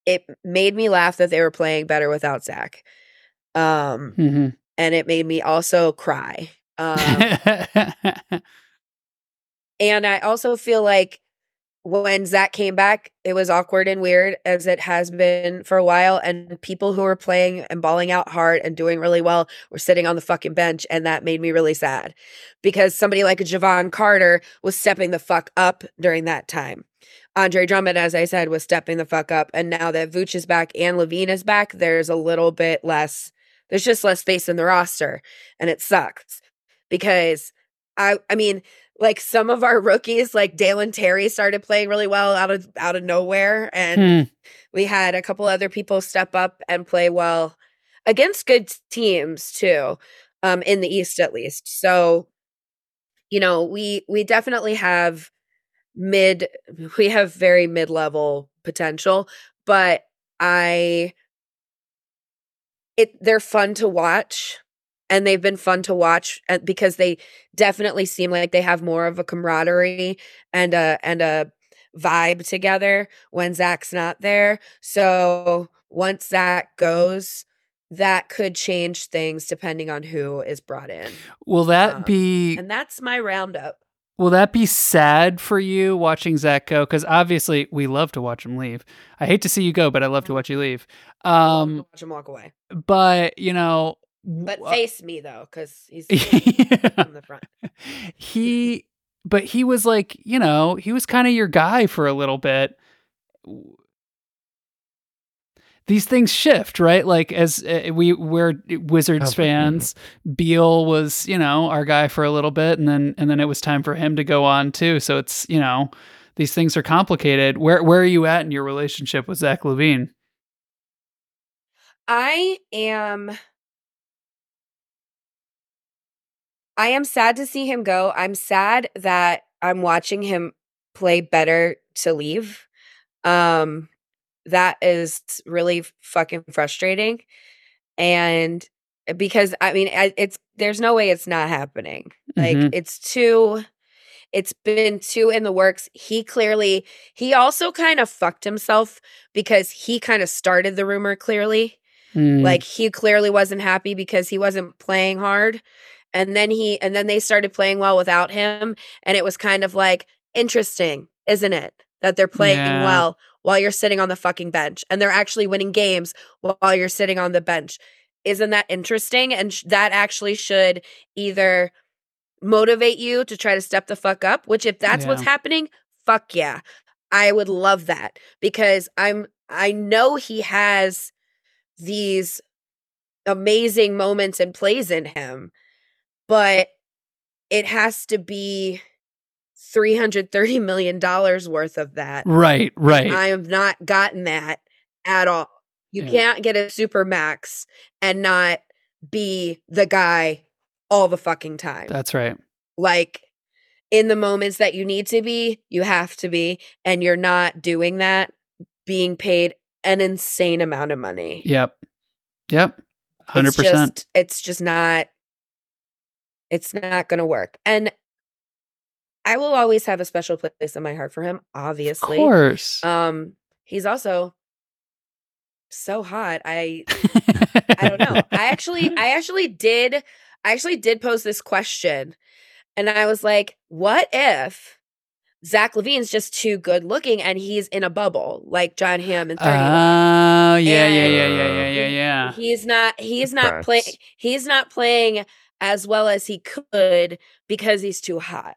it made me laugh that they were playing better without Zach. Um, Mhm. and it made me also cry. Um, <laughs> and I also feel like when Zach came back, it was awkward and weird as it has been for a while. And people who were playing and balling out hard and doing really well were sitting on the fucking bench. And that made me really sad because somebody like Jevon Carter was stepping the fuck up during that time. Andre Drummond, as I said, was stepping the fuck up. And now that Vooch is back and LaVine is back, there's a little bit less, there's just less space in the roster. And it sucks because I, I mean, like some of our rookies, like Dalen Terry started playing really well out of out of nowhere. And Hmm. we had a couple other people step up and play well against good teams too um in the east at least so you know we we definitely have mid we have very mid-level potential but i it they're fun to watch and they've been fun to watch uh, because they definitely seem like they have more of a camaraderie and a and a vibe together when Zach's not there. So once Zach goes, that could change things depending on who is brought in. Will that Um, be And that's my roundup. will that be sad for you watching Zach go? Because obviously we love to watch him leave. I hate to see you go, but I love to watch you leave. Um, watch him walk away. but you know, But w- face me though, because <laughs> he's Yeah. from the front. he but he was like you know he was kind of your guy for a little bit. These things shift right? Like as uh, we we're wizards Oh, fans beal was you know our guy for a little bit and then and then it was time for him to go on too. So it's you know these things are complicated. Where where are you at in your relationship with Zach LaVine? I am I am sad to see him go. I'm sad that I'm watching him play better to leave. Um that is really fucking frustrating. And because I mean it's there's no way it's not happening. Like Mhm. it's too it's been too in the works. He clearly he also kind of fucked himself because he kind of started the rumor clearly. Mm. Like he clearly wasn't happy because he wasn't playing hard. And then he and then they started playing well without him and it was kind of like interesting, isn't it? That they're playing Yeah. well while you're sitting on the fucking bench and they're actually winning games while you're sitting on the bench. Isn't that interesting? And sh- that actually should either motivate you to try to step the fuck up, which if that's what's happening, fuck yeah. I would love that because I'm I know he has these amazing moments and plays in him, but it has to be $330 million worth of that. right, right. I have not gotten that at all. You Yeah. can't get a super max and not be the guy all the fucking time. That's right. like in the moments that you need to be, you have to be, and you're not doing that, being paid an insane amount of money. Yep. Yep. Hundred It's percent. just it's just not it's not gonna work. And I will always have a special place in my heart for him, obviously. Of course. Um he's also so hot. I I don't know. I actually <laughs> I actually did I actually did pose this question and I was like, what if Zach LaVine's just too good looking and he's in a bubble like Jon Hamm and 30 Oh yeah, yeah, yeah, yeah, yeah, yeah, yeah. He's not he's not playing he's not playing as well as he could because he's too hot.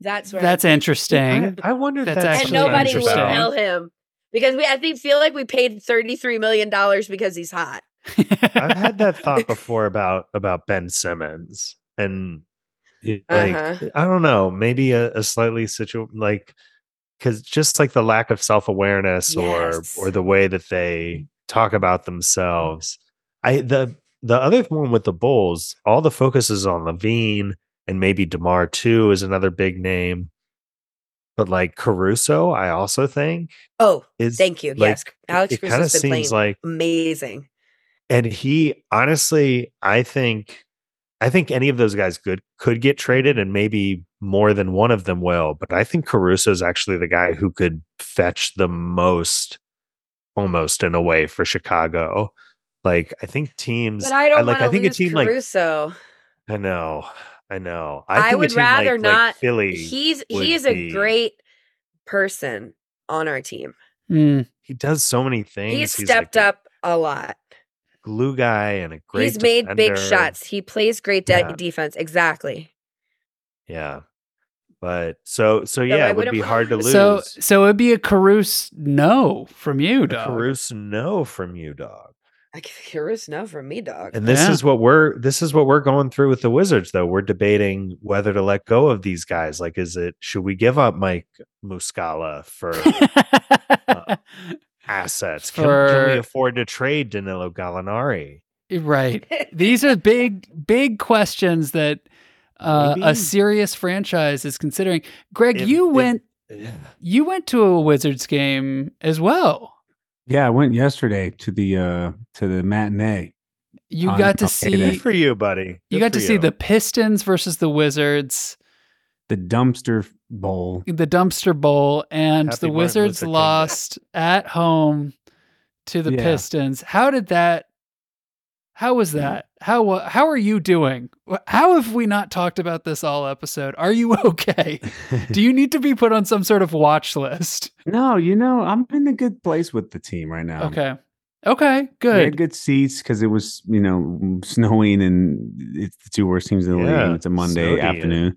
That's right. That's interesting. I, I wonder That's that's, actually and nobody will tell him because we I think feel like we paid 33 million dollars because he's hot. I've had that thought <laughs> before about about Ben Simmons, and it- like Uh-huh. I don't know, maybe a, a slightly situ like because just like the lack of self awareness Yes. or or the way that they talk about themselves. I the the other one with the Bulls, all the focus is on LaVine and maybe Demar too is another big name, but like Caruso, I also think Oh, is thank you. like, yes. Alex it kind of Caruso's been seems playing like amazing. and he honestly i think i think any of those guys could could get traded and maybe more than one of them will but i think caruso is actually the guy who could fetch the most almost in a way for chicago like i think teams But I don't like want to i think lose a team like Caruso. i know i know I think a would team like- rather like not- philly He's would he's a be- great person on our team. Mm, he does so many things He's like stepped a up a lot. glue guy and a great He's made big shots. He plays great de- Yeah. defense. Exactly. yeah but so so I yeah it would be hard to lose so so it'd be a Caruso no from you, A dog. Caruso no from you, dog. I give Caruso no from me, dog. And this Yeah. is what we're this is what we're going through with the Wizards, though. We're debating whether to let go of these guys. Like, is it should we give up Mike Muscala for <laughs> assets? Can, can we afford to trade Danilo Gallinari? right. <laughs> These are big, big questions that uh, a serious franchise is considering. Greg, If- you if- went you went to a Wizards game as well. Yeah, I went yesterday to the uh to the matinee. You On- got to see. Good for you, buddy. you got to for see the Pistons versus the Wizards, The dumpster bowl. the dumpster bowl, and Happy the Martin Wizards Luther King lost at home to the Yeah. Pistons. How did that? How was that? How wa- how are you doing? How have we not talked about this all episode? Are you <laughs> okay? Do you need to be put on some sort of watch list? <laughs> no, you know, I'm in a good place with the team right now. Okay. Okay, We had good. good seats because it was, you know, snowing and it's the two worst teams in the league. Yeah, And it's a Monday snowed afternoon.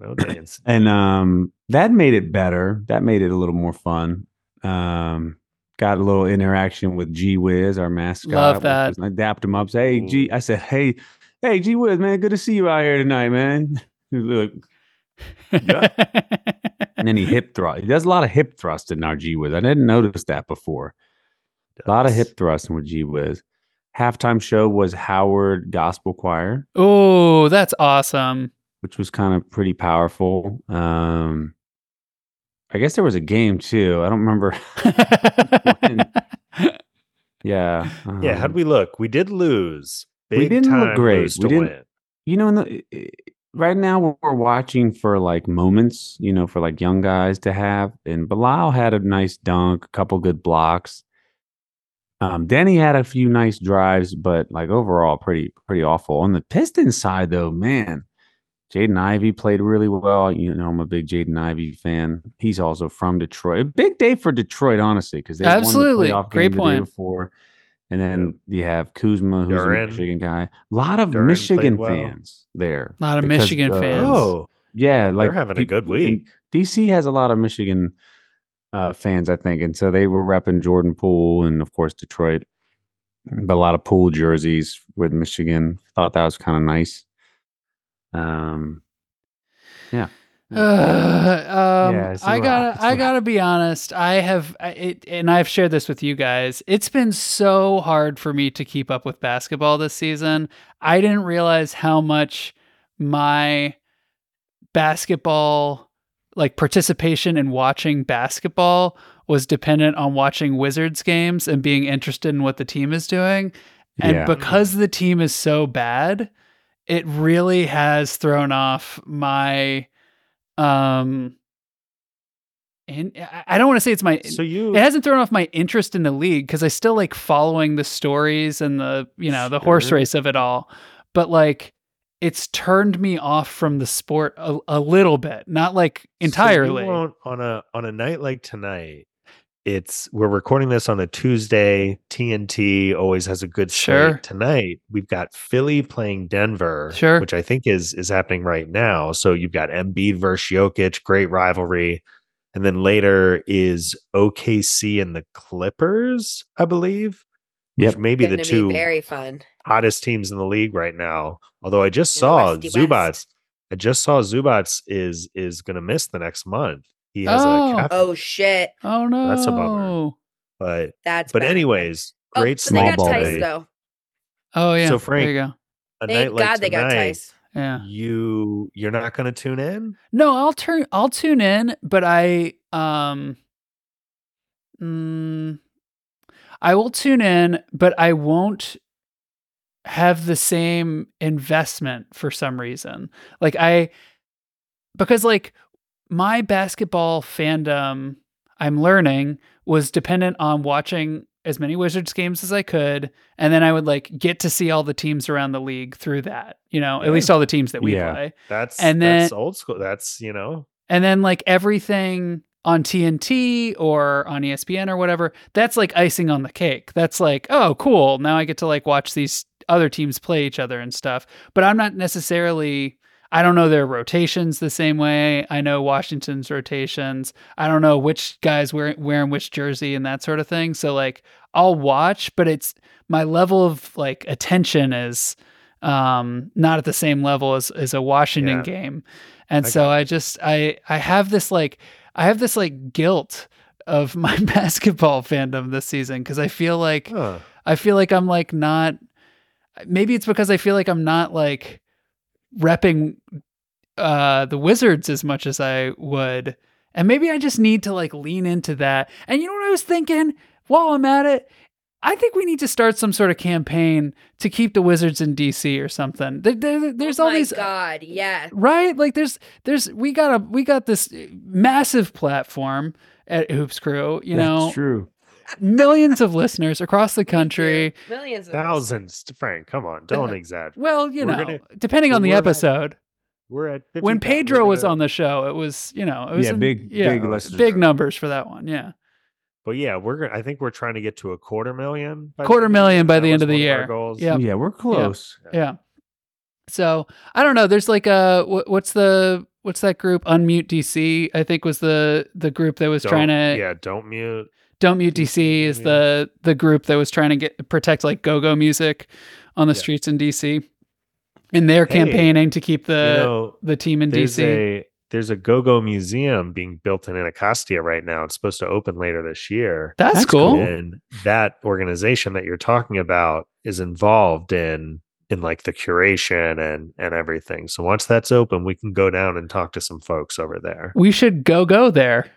No <clears throat> and um that made it better that made it a little more fun um got a little interaction with G Wiz, our mascot Love that. i dapped him up say hey g i said hey hey G Wiz, man good to see you out here tonight man <laughs> was like- and then he <laughs> hip thrust he does a lot of hip thrust in our G Wiz. i didn't notice that before a lot of hip thrusting with G Wiz. halftime show was howard gospel choir oh, that's awesome. which was kind of pretty powerful. Um, I guess there was a game too. I don't remember. <laughs> <laughs> yeah. Yeah, um, how'd we look? We did lose, big didn't look great. We didn't- win. you know, in the, right now we're- watching for like moments, you know, for like young guys to have. And Bilal had a nice dunk, a couple good blocks. Um, Deni had a few nice drives, but like overall, pretty pretty awful. On the Pistons side, though, man, Jaden Ivey played really well. You know, I'm a big Jaden Ivey fan. He's also from Detroit. A big day for Detroit, honestly, because they Absolutely. won the playoff Great game the day point. before. And then you have Kuzma, who's Duren. a Michigan guy. A lot of Duren played Michigan well. fans there. A lot of because, Michigan uh, fans. Oh, Yeah, like they're having a good week. DC has a lot of Michigan uh, fans, I think, and so they were repping Jordan Poole and of course Detroit. But a lot of Poole jerseys with Michigan. Thought that was kind of nice. Um, yeah. Uh, <sighs> um, Yeah, it's a I gotta, It's I a gotta be honest. I have, it, and I've shared this with you guys. It's been so hard for me to keep up with basketball this season. I didn't realize how much my basketball, like participation in watching basketball, was dependent on watching Wizards games and being interested in what the team is doing. And Yeah. because the team is so bad, it really has thrown off my um and I- don't want to say it's my so you it hasn't thrown off my interest in the league because I still like following the stories and the you know the horse race of it all. But like it's turned me off from the sport a, a little bit, not like So you entirely. won't- on a on a night like tonight. It's we're recording this on a Tuesday. TNT always has a good slate. Sure. Tonight we've got Philly playing Denver, Sure. which I think is is happening right now. So you've got Embiid versus Jokic, great rivalry, and then later is OKC and the Clippers, I believe. Yep. maybe the two very fun. hottest teams in the league right now. Although I just saw Zubac. West. I just saw Zubac is is going to miss the next month. He has Oh. a cap, Oh shit, oh no, That's a bummer. but that's. but bad. anyways, Oh, great but small ball Tice day. though. Oh yeah, So, Frank, there you go. A Thank night like God they got tonight, Tice. Yeah. You you're not going to tune in. No, I'll turn. I'll tune in, but I um, mm, I will tune in, but I won't have the same investment for some reason. Like I, because like my basketball fandom, I'm learning was dependent on watching as many Wizards games as I could, and then I would like get to see all the teams around the league through that. You know, at least all the teams that we Yeah. play. That's And that's then- old school. That's you know And then like everything on TNT or on ESPN or whatever, that's like icing on the cake. That's like, oh, cool. Now I get to like watch these other teams play each other and stuff. But I'm not necessarily I don't know their rotations the same way. I know Washington's rotations. I don't know which guys wear, wearing which jersey and that sort of thing. So like I'll watch, but it's my level of like attention is um not at the same level as, as a Washington Yeah. game. And I so I just I I have this like I have this like guilt of my <laughs> basketball fandom this season because I feel like huh. I feel like I'm like not maybe it's because I feel like I'm not like repping uh the Wizards as much as I would. And maybe I just need to like lean into that. And you know what I was thinking while I'm at it? I think we need to start some sort of campaign to keep the Wizards in DC or something. There, there- there's oh all my these God, yes. right like there's there's we got a we got this massive platform at hoops crew you know true. Millions of listeners across the country millions of us. thousands. Frank, come on, don't uh, exaggerate. well you We're know gonna- depending on the we're at- episode We're at 50 when pedro was gonna- on the show it was you know it was Yeah, in- big- yeah, big listeners. big numbers for that one yeah But yeah, we're. I think we're trying to get to a quarter million. By the Quarter end of the million year. by That the end of the year. goals. Yep. Yeah, we're close. yeah so i don't know there's like a what, what's the what's that group unmute dc i think was the the group that was Don't- trying to Yeah, don't mute. Don't Mute DC is yeah. the the group that was trying to get protect like go-go music on the Yeah. streets in DC. And they're Hey, campaigning to keep the you know, the team in there's DC. a there's a go-go museum being built in Anacostia right now. It's supposed to open later this year. That's, That's cool. cool. And that organization that you're talking about is involved in in like the curation and and everything. So once that's open, we can go down and talk to some folks over there. We should go go there.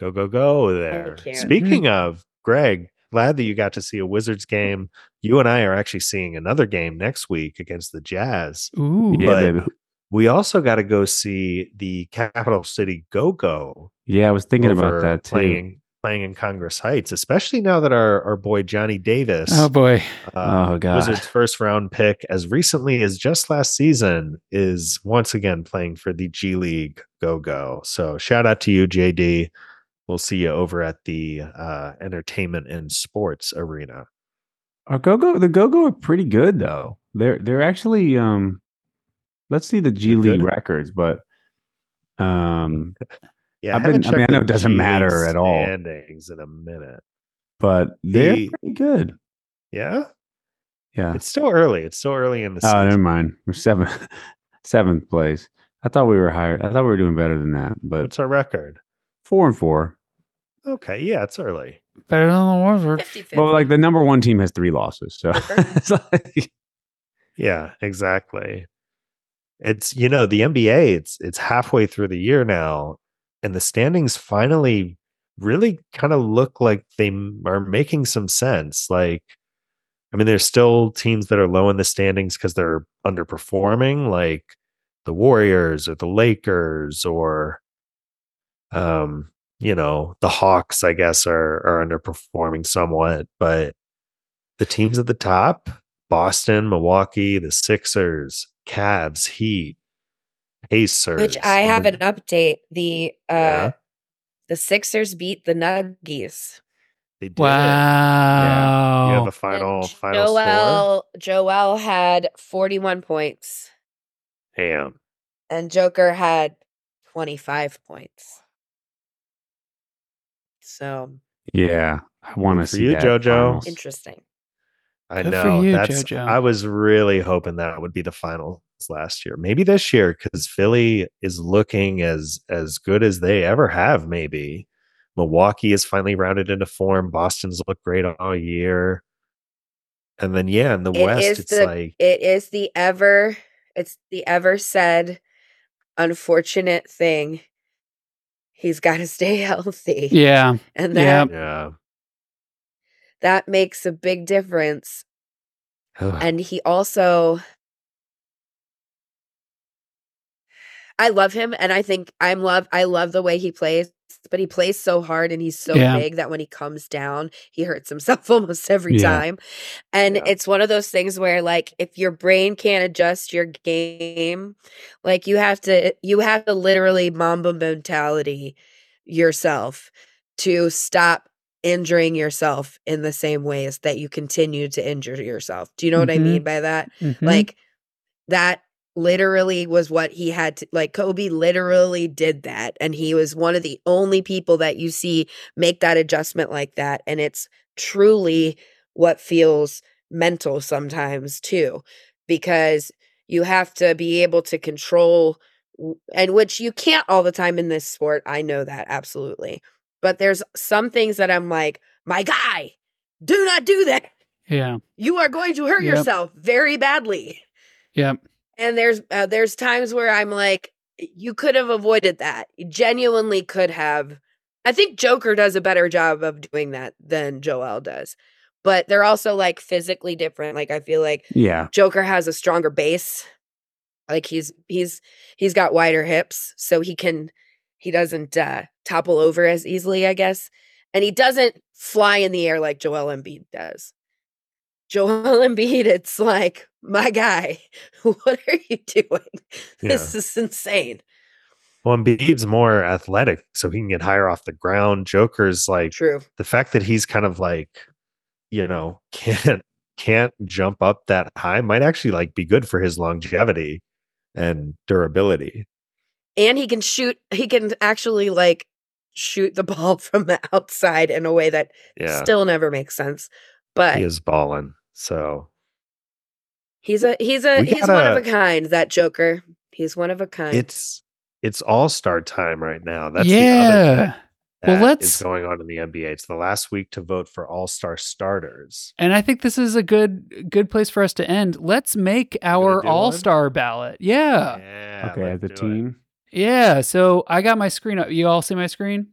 Go go go there. can't. Speaking of Greg, glad that you got to see a Wizards game. You and I are actually seeing another game next week against the Jazz. Ooh. Yeah, but baby. we also got to go see the Capital City Go Go Yeah, I was thinking about that too. playing playing in Congress Heights, especially now that our our boy Johnny Davis, Oh boy. uh, Oh, God. Wizards first round pick, as recently as just last season, is once again playing for the G League Go Go. So shout out to you, JD. We'll see you over at the uh, entertainment and sports arena. Our go go the go go are pretty good though. They're they're actually um let's see the G League records, but um <laughs> Yeah, I've been- I mean, I know it doesn't G matter at all. Standings in a minute. but they're The- pretty good. Yeah, Yeah. it's still early. It's still early in the Oh, never season. mind. We're seventh <laughs> seventh place. I thought we were higher. I thought we were doing better than that, but What's our record? four and four. Okay, yeah, it's early. Better than the Wizards. 50 Well, like the number one team has three losses, so <laughs> it's like, Yeah, exactly. It's you know the NBA. It's it's halfway through the year now, and the standings finally really kind of look like they m- are making some sense. Like, I mean, there's still teams that are low in the standings because they're underperforming, like the Warriors or the Lakers or, um, you know, the Hawks. I guess are are underperforming somewhat, but the teams at the top Boston, Milwaukee, the Sixers, Cavs, Heat, Pacers. Which I have an update. The uh Yeah. the Sixers beat the Nuggies. They did. Wow. You have a And final final score. Joel Joel had 41 points Damn. and Joker had 25 points. So yeah, I want to see you, that JoJo. finals. interesting. I Good for know. you, That's JoJo. I was really hoping that would be the finals last year. Maybe this year, because Philly is looking as as good as they ever have, maybe. Milwaukee is finally rounded into form. Boston's looked great all year. And then yeah, in the It West, it's the- like It is the ever it's the ever said unfortunate thing. He's got to stay <laughs> healthy. Yeah. And that yeah. that makes a big difference. And he also I love him and I think I'm love I love the way he plays but he plays so hard and he's so Yeah. big that when he comes down he hurts himself <laughs> almost every Yeah. time and Yeah. it's one of those things where like if your brain can't adjust your game like you have to you have to literally mamba mentality yourself to stop injuring yourself in the same ways that you continue to injure yourself. Do you know what I Mhm. mean by that? Mhm. Like that literally was what he had to like Kobe literally did that and he was one of the only people that you see make that adjustment like that and it's truly what feels mental sometimes too because you have to be able to control and which you can't all the time in this sport. I know that absolutely. But there's some things that I'm like, my guy, do not do that. yeah. You are going to hurt Yep. yourself very badly. Yep. And there's uh, there's times where I'm like, you could have avoided that. You genuinely could have. I think Joker does a better job of doing that than Joel does. But they're also like physically different. Like I feel like Yeah, Joker has a stronger base. Like he's he's he's got wider hips, so he can he doesn't uh topple over as easily, I guess. And he doesn't fly in the air like Joel Embiid does. Joel Embiid, it's like, my guy, <laughs> what are you doing? This is insane. Well, Embiid's more athletic, so he can get higher off the ground. Joker's like True. the fact that he's kind of like, you know, <laughs> can't can't jump up that high might actually like be good for his longevity and durability. And he can shoot, he can actually like shoot the <laughs> ball from the outside in a way that Yeah, still never makes sense. But he is balling. So He's a he's a We he's one of a kind. That Joker. He's one of a kind. it's it's all star time right now. That's the yeah. other thing Well, let's- is going on in the NBA. It's the last week to vote for all star starters. And I think this is a good good place for us to end. Let's make our all-star ballot. Yeah. Yeah. okay, the do it. team. Yeah. So I got my screen up. You all see my screen?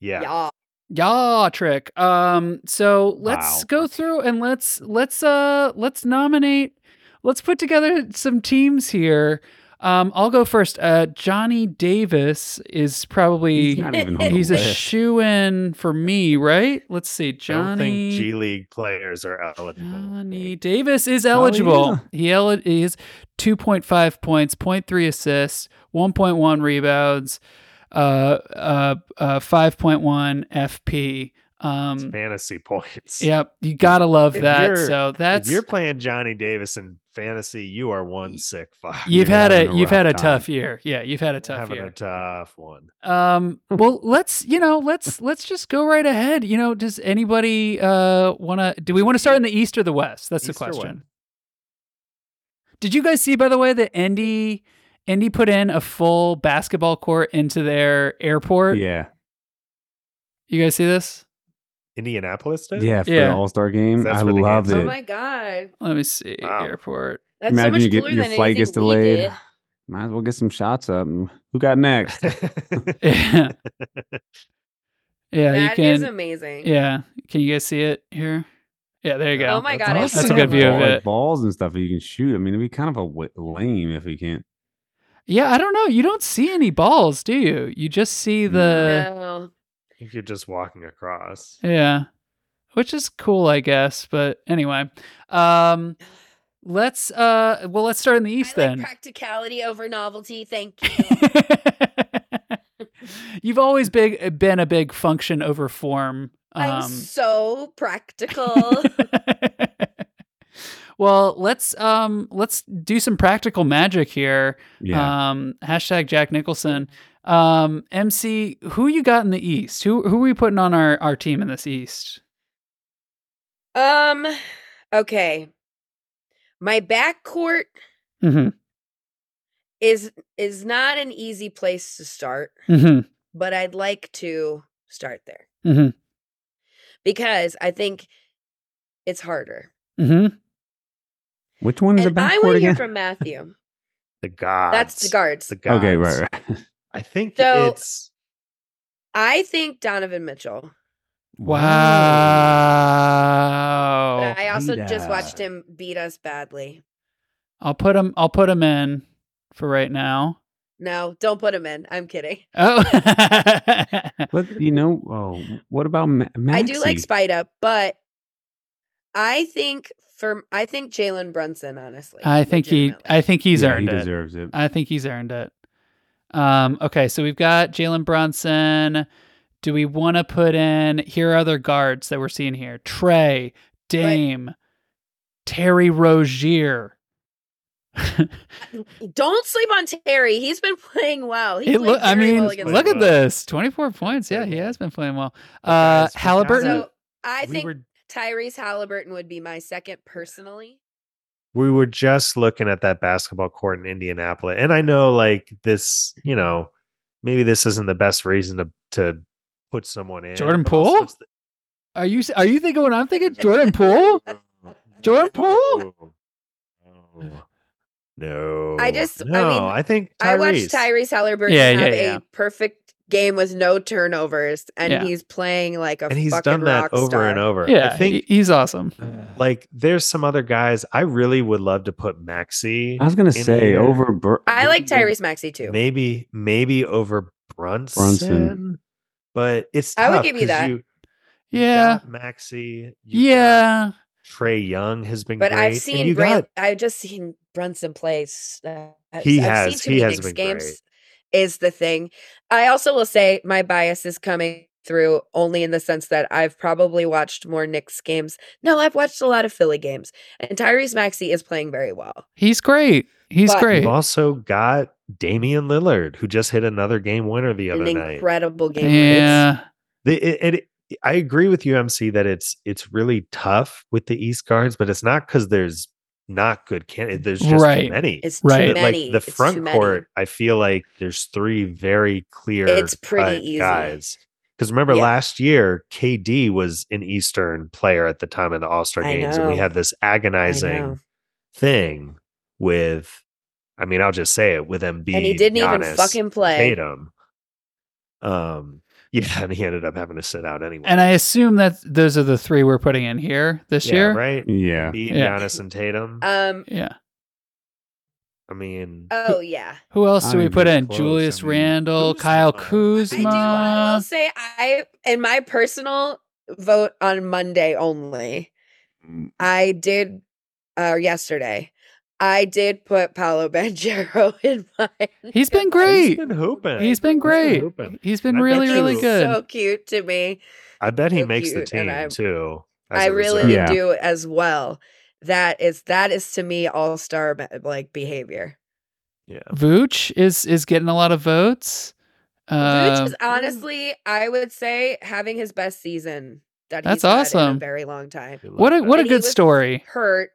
Yeah. yeah. Yeah, trick. Um, so let's Wow. go through and let's let's uh let's nominate. Let's put together some teams here. Um, I'll go first. Uh, Johnny Davis is probably He's not even on the he's a shoe in for me, right? Let's see, I don't Johnny. think G League players are eligible. Johnny Davis is Oh, eligible. He el- is 2.5 points, 0.3 assists, 1.1 rebounds, uh, uh, uh, 5.1 FP. It's Um, fantasy points. <laughs> yep, you gotta love If that. you're- So If that's you're playing Johnny Davis in fantasy, you are one sick fuck. you've had a a you've had a time. tough year. Yeah, you've had a tough having year. a tough one. Um, <laughs> well, let's you know, let's let's just go right ahead. You know, does anybody uh want to? Do we want to start in the East or the West? That's East the question. Did you guys see, by the way, that Indy Indy put in a full basketball court into their airport? Yeah. You guys see this? Indianapolis did? Yeah, for Yeah. the All Star game. That's I where the love games it. Oh my god. Let me see. Wow. Airport. That's Imagine so much you get cooler your than flight gets anything we delayed. did. Might as well get some shots up. Who got next? yeah, <laughs> <laughs> yeah, you That is can. amazing. yeah, can you guys see it here? Yeah, there you go. Oh my That's god, awesome. That's a so good view of it. Like balls and stuff that you can shoot. I mean, it'd be kind of a w- lame if we can't. Yeah, I don't know. You don't see any balls, do you? You just see the. No. I think you're just walking across. Yeah. Which is cool, I guess. But anyway. Um let's uh well let's start in the east I like then. practicality over novelty. Thank <laughs> you. <laughs> You've always big been a big function over form. I'm Um so practical. <laughs> well, let's um let's do some practical magic here. Yeah. Um hashtag Jack Nicholson. Um MC, who you got in the East? Who who are we putting on our, our team in this East? um. Okay. My backcourt Mm-hmm. is is not an easy place to start, Mm-hmm. but I'd like to start there Mm-hmm. because I think it's harder. Mm-hmm. Which one is the And I want to hear again? from Matthew. <laughs> The gods. That's the guards. The gods. Okay, right, right. <laughs> I think So- it's I think Donovan Mitchell. Wow. But I also just watched him beat us badly. I'll put him. I'll put him in for right now. No, don't put him in. I'm kidding. <laughs> Oh, But you know, oh, what about Ma- Maxey? I do like Spite Up, but I think for I think Jalen Brunson, honestly. I think he. I think he's Yeah, earned he it. deserves it. I think he's earned it. Um. Okay, so we've got Jalen Brunson. Do we want to put in? Here are other guards that we're seeing here: Trae, Dame, Terry Rozier. <laughs> Don't sleep on Terry. He's been playing well. He It played look, I very mean, well against look the at well. this. 24 points. Yeah, he has been playing well. Uh, guys, we gotta- Halliburton. So I we think were Tyrese Halliburton would be my second personally. we were just looking at that basketball court in Indianapolis, and I know like this, you know, maybe this isn't the best reason to to put someone in. Jordan Poole? the- Are you are you thinking what I'm thinking? Jordan <laughs> Poole? Jordan Poole? No. No. I just- I no, mean, I think I watched Tyrese. Tyrese Halliburton Yeah, have yeah, yeah. a perfect game with no turnovers, and Yeah. he's playing like a and he's fucking done that rock over star. and over. Yeah, I think he's awesome. like there's some other guys I really would love to put Maxey. I was gonna say here. over. Bur- I like Tyrese Maxey too. maybe maybe over Brunson, Brunson. but it's I would give you that. You, Yeah. Maxey. Yeah. Trae Young has been But great. I've and seen you Bran- got I've just seen Brunson play. s- Uh, He I've has- Seen too he many has been games. great. Is the thing. I also will say my bias is coming through only in the sense that I've probably watched more Knicks games. No, I've watched a lot of Philly games, and Tyrese Maxey is playing very well. He's great. He's But- great. You've also got Damian Lillard, who just hit another game winner the An other night. incredible game. Yeah. The, it, it, I agree with you, MC, that it's it's really tough with the East guards, but it's not because there's not good candidates. There's just Right. too many. It's Right. too But, many. like the It's front court, I feel like there's three very clear. It's pretty cut easy. guys. Because remember Yeah. last year, KD was an Eastern player at the time of the All Star games, and we had this agonizing thing with. I mean, I'll just say it with Embiid, and he didn't even fucking play. Tatum. Um, Yeah, and he ended up having to sit out anyway. And I assume that those are the three we're putting in here this yeah, year. right? Yeah. Beat Yeah. Giannis and Tatum. Um. Yeah. I mean, Oh yeah. Who else I do we put in? close. Julius I mean, Randle, Kuzma. Kyle I I do. I Kuzma. will say I in my personal vote on Monday only. Mm, I did uh yesterday. I did put Paolo <laughs> Banchero in mine. He's been he's great. been hooping. He's been great. He's been I bet really, you- really He's good. So cute to me. I bet he so makes the cute, and team I'm- too. I really. Yeah. do as well. That is that is to me all star like behavior. Yeah. Vooch is is getting a lot of votes. Vooch Um, is honestly, I would say, having his best season that That's he's had in awesome. a very long time. What a what a And he good story. Hurt,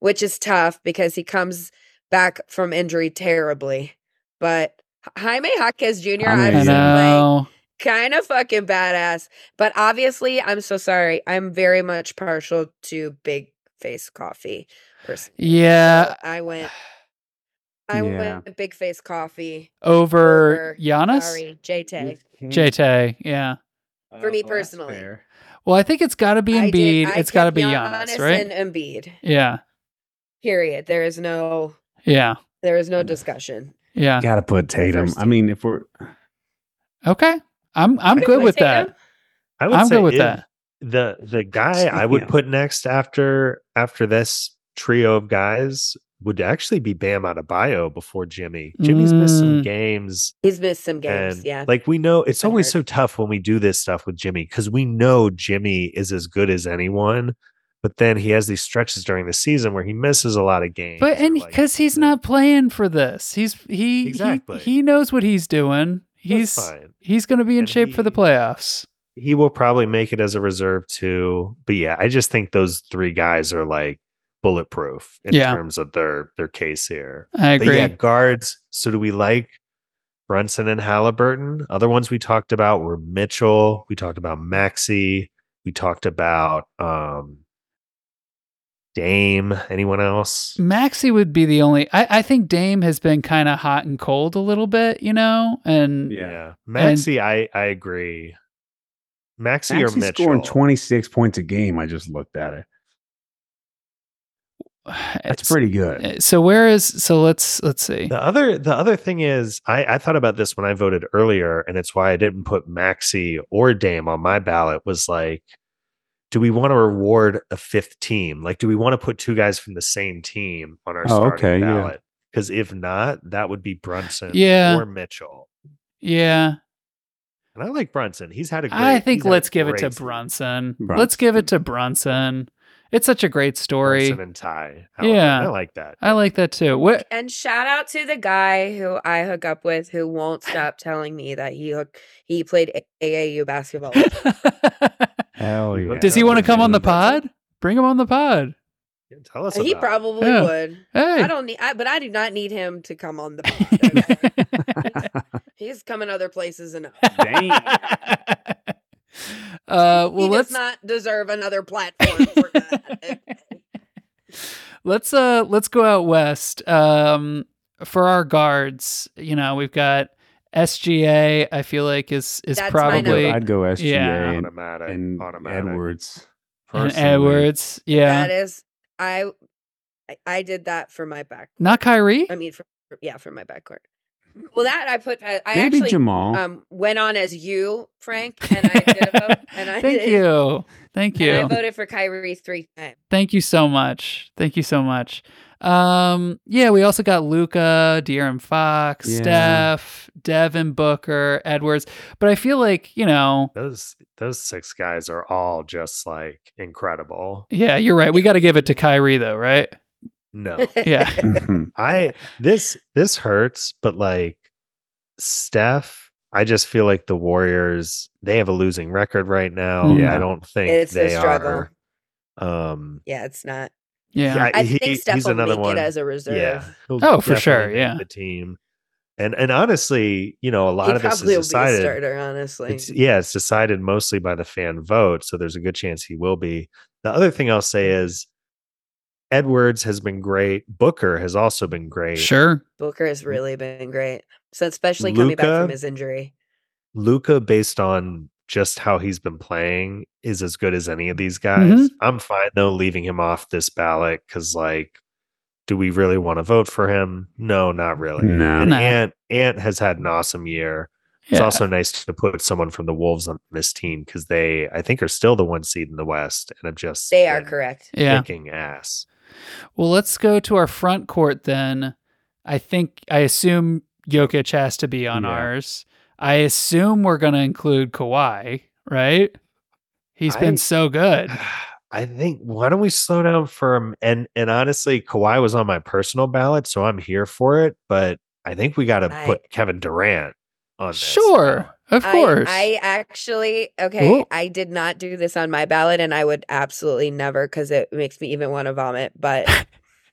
which is tough because he comes back from injury terribly. But Jaime Jaquez Jr. I've I seen like know. kind of fucking badass. But obviously, I'm so sorry. I'm very much partial to Big Face Coffee. Personally. Yeah, So I went. <sighs> I Yeah. went Big Face Coffee. over over- Giannis, Sorry, JT. JT. Yeah. For me personally. Well, I think it's got to be I did- Embiid. I It's got to kept be Giannis, right? And Embiid. yeah. Period. There is no. Yeah. There is no discussion. Yeah. Gotta put Tatum. First I mean, if we're Okay. I'm I'm I'd good with Tatum. that. I would I'm say good with that. The the guy I would put next after after this trio of guys would actually be Bam Adebayo before Jimmy. Jimmy's missed some Mm. games. He's missed some games. And yeah. like we know, it's always hurt. so tough when we do this stuff with Jimmy because we know Jimmy is as good as anyone, but then he has these stretches during the season where he misses a lot of games. But and like, because he's not playing for this, he's he Exactly. he, he knows what he's doing. He's fine. he's going to be in And shape for the playoffs. He will probably make it as a reserve too. But yeah, I just think those three guys are like bulletproof in Yeah. terms of their their case here. I But agree. yeah, guards. So do we like Brunson and Halliburton? Other ones we talked about were Mitchell. We talked about Maxey. We talked about um Dame. Anyone else? Maxey would be the only. I, I think Dame has been kind of hot and cold a little bit, you know, and Yeah. Maxey, I I agree. Maxey or Maxey's Mitchell? scoring 26 points a game. I just looked at it. That's pretty good. uh, So where is so let's let's see. The other the other thing is I, I thought about this when I voted earlier, and it's why I didn't put Maxey or Dame on my ballot, was like, do we want to reward a fifth team? Like, do we want to put two guys from the same team on our Oh, starting okay, ballot? Because if not, that would be Brunson Yeah. or Mitchell. Yeah, And I like Brunson. He's had a great I think he's had a let's give it to great season. Brunson. Let's give it to Brunson. It's such a great story. Brunson and Ty. Yeah. I like that. I like that too. What? And shout out to the guy who I hook up with who won't stop telling me that he hook he played A- AAU basketball. <laughs> Hell yeah. Does he want to come on the pod? Bring him on the pod. Yeah, Tell us he about probably Yeah. would. Hey. I don't need I, but I do not need him to come on the <laughs> pod. <laughs> okay? He's coming other places enough. <laughs> Dang. uh, well, he let's does not deserve another platform for that. let's uh let's go out west. Um, for our guards, you know, we've got SGA. I feel like is is That's my I'd go, probably number. I'd go SGA Yeah. and, automatic. and automatic. Edwards. and. Edwards. Yeah, That is I I- I did that for my back. not Kyrie. I mean for, for- yeah, for my backcourt. Well that I put I, I Maybe actually Jamal. um went on as you, Frank, and I did a vote and I <laughs> Thank did, you, thank And I voted for Kyrie three times. thank you so much. Thank you so much. Um, yeah, we also got Luka, De'Aaron Fox, Yeah. Steph, Devin Booker, Edwards. But I feel like you know, Those those six guys are all just like incredible. yeah, you're right. We got to give it to Kyrie though, right? No. <laughs> Yeah. Mhm. <laughs> I this this hurts, but like Steph, I just feel like the Warriors, they have a losing record right now. Yeah. I don't think It's a they struggle. are um Yeah, it's not. Yeah. I he- think Steph he's will another make one. it as a reserve. Yeah. he'll Oh, for sure, yeah. The team. And and honestly, you know, a lot he of this probably will is be a decided. starter, honestly. It's yeah, it's decided mostly by the fan vote, so there's a good chance he will be. The other thing I'll say is Edwards has been great. Booker has also been great. Sure. Booker has really been great. So especially coming back from his injury. Luka, based on just how he's been playing, is as good as any of these guys. Mhm. I'm fine though leaving him off this ballot because, like, do we really want to vote for him? No, not really. No. And Nah. Ant Ant has had an awesome year. It's also nice to put someone from the Wolves on this team because they, I think, are still the one seed in the West and have just They are been correct. yeah. kicking ass. Well, let's go to our front court then. I think I assume Jokic has to be on Yeah. ours. I assume we're going to include Kawhi, right? He's I- been so good. <sighs> I think why don't we slow down for him? And and honestly, Kawhi was on my personal ballot, so I'm here for it. But I think we got to put Kevin Durant on this. Sure, of I- course. I, actually okay. Ooh. I did not do this on my ballot, and I would absolutely never because it makes me even want to vomit. But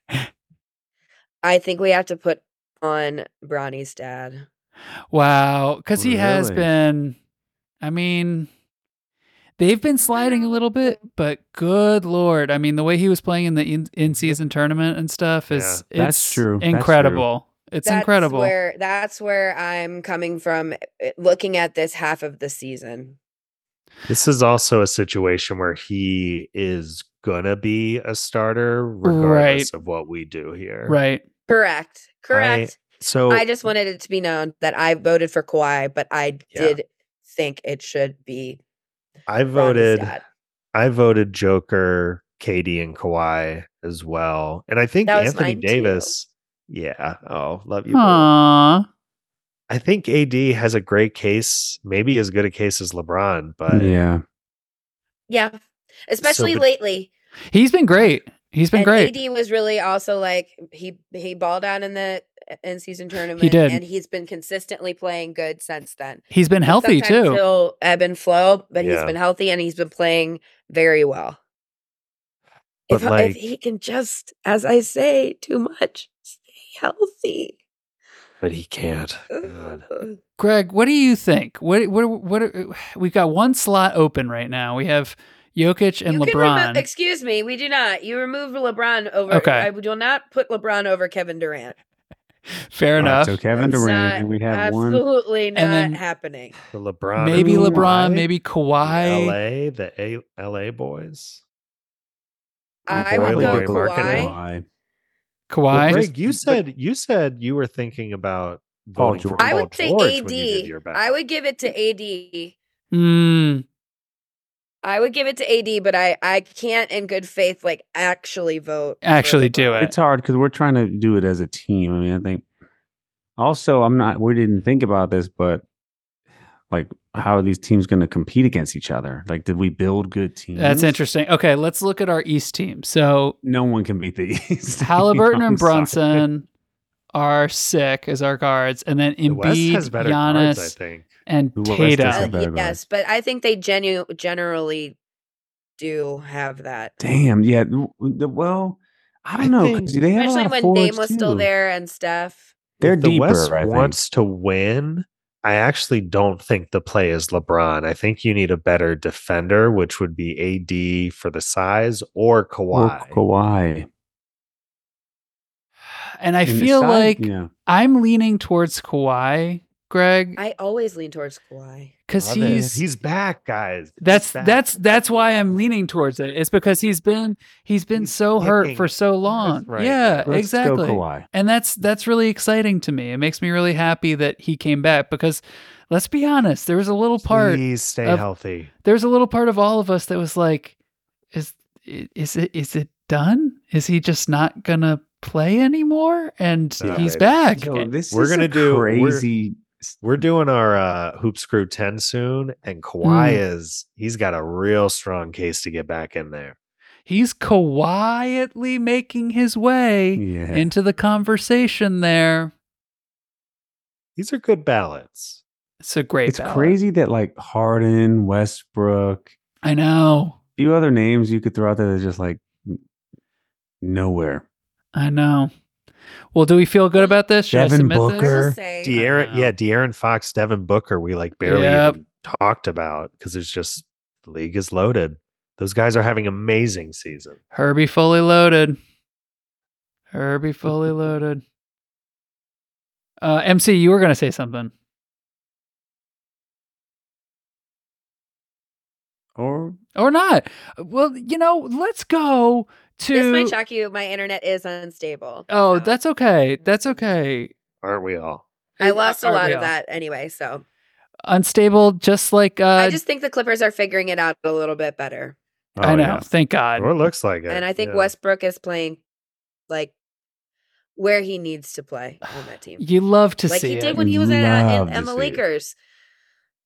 <laughs> I think we have to put on Bronny's dad. Wow, because he has Really? been. I mean, they've been sliding a little bit, but good lord, I mean, the way he was playing in the in, in-season tournament and stuff is Yeah, that's it's true. That's true. incredible. It's That's incredible. Where that's where I'm coming from, eh, looking at this half of the season. This is also a situation where he is gonna be a starter regardless of what we do here. right. Correct. Correct. So I just wanted it to be known that I voted for Kawhi, but I Yeah. did think it should be I voted. I voted Joker, KD, and Kawhi as well. And I think Anthony mine too. Davis. Yeah. Oh, love you. boo. Aww. I think AD has a great case, maybe as good a case as LeBron, but yeah. Yeah. Especially but- lately. He's been great. He's been and great. AD was really also like he he balled out in the in season tournament. He did. and he's been consistently playing good since then. He's been healthy Sometimes too. He'll ebb and flow, but he's been healthy and he's been playing very well. But If, if he can just, as I say, too much, stay healthy. but he can't. God. Greg, what do you think? What what what? <sighs> We've got one slot open right now. We have Jokic and you LeBron. remove, excuse me, we do not. You remove LeBron over. Okay. I will not put LeBron over Kevin Durant. Fair All right, enough. so Kevin That's Durant, not- and we have one. absolutely not And then- happening. The LeBron. maybe LeBron, Kawhi, maybe the Kawhi. LA, the A- LA boys. I would go boy, marketing. Kawhi. Well, Kawhi. Greg, you said you said you were thinking about Paul George. I Paul would say George when you did AD. I would give it to AD. Mm, I would give it to AD, but I I can't in good faith like actually vote. Actually do it. It's hard because we're trying to do it as a team. I mean, I think also I'm not. We didn't think about this, but like, how are these teams going to compete against each other? Like, did we build good teams? that's interesting. Okay, let's look at our East team. So No one can beat the <laughs> East. Halliburton I'm and sorry. Brunson are sick as our guards, and then The West Embiid, has better Giannis, cards, I think. And The West Tatum. Uh, a better guard. yes, but I think they genu- generally do have that. Damn. Yeah. Well, I don't I know. think- they have Especially when forwards, Dame was still there and stuff. They're if the deeper. West I think. wants to win, I actually don't think the play is LeBron. I think you need a better defender, which would be AD for the size or Or Kawhi. Kawhi. And I And the feel side- like yeah. I'm leaning towards Kawhi, Greg, I always lean towards Kawhi. because Love it. he's he's back, guys. That's back. that's that's why I'm leaning towards it. It's because he's been he's been He's so hurt for so long. right yeah. Let's exactly. go Kawhi. And that's that's really exciting to me. It makes me really happy that he came back because let's be honest, there was a little part Please stay of- healthy. there's a little part of all of us that was like is is it is it done? Is he just not gonna play anymore? And No, he's it- back. Yo, this We're is gonna a do- we're- crazy. We're doing our uh, Hoops Crew 10 soon, and Kawhi Mm. is he's got a real strong case to get back in there. He's quietly making his way Yeah. into the conversation there. These are good ballots. It's a great it's ballot. crazy that like Harden, Westbrook, I know. a few other names you could throw out there that's just like nowhere. I know. Well, do we feel good about this? Should Devin I Booker. this? say, De'Aaron, know. yeah, De'Aaron Fox, Devin Booker, we like barely Yep. even talked about because it's just the league is loaded. Those guys are having amazing season. Herbie fully loaded. Herbie fully loaded. Uh, MC, you were going to say something. or or not. Well, you know, let's go to. This might shock you. My internet is unstable. oh, so that's okay. That's okay. Aren't we all? I lost a Are lot of all? that anyway. So Unstable, just like uh, I just think the Clippers are figuring it out a little bit better, I Oh, know. yeah. Thank God. Or it looks like it. and I think yeah. Westbrook is playing like where he needs to play on that team. You love to see it. like see he it. did when he was at, uh, Love in, to the see it. Lakers.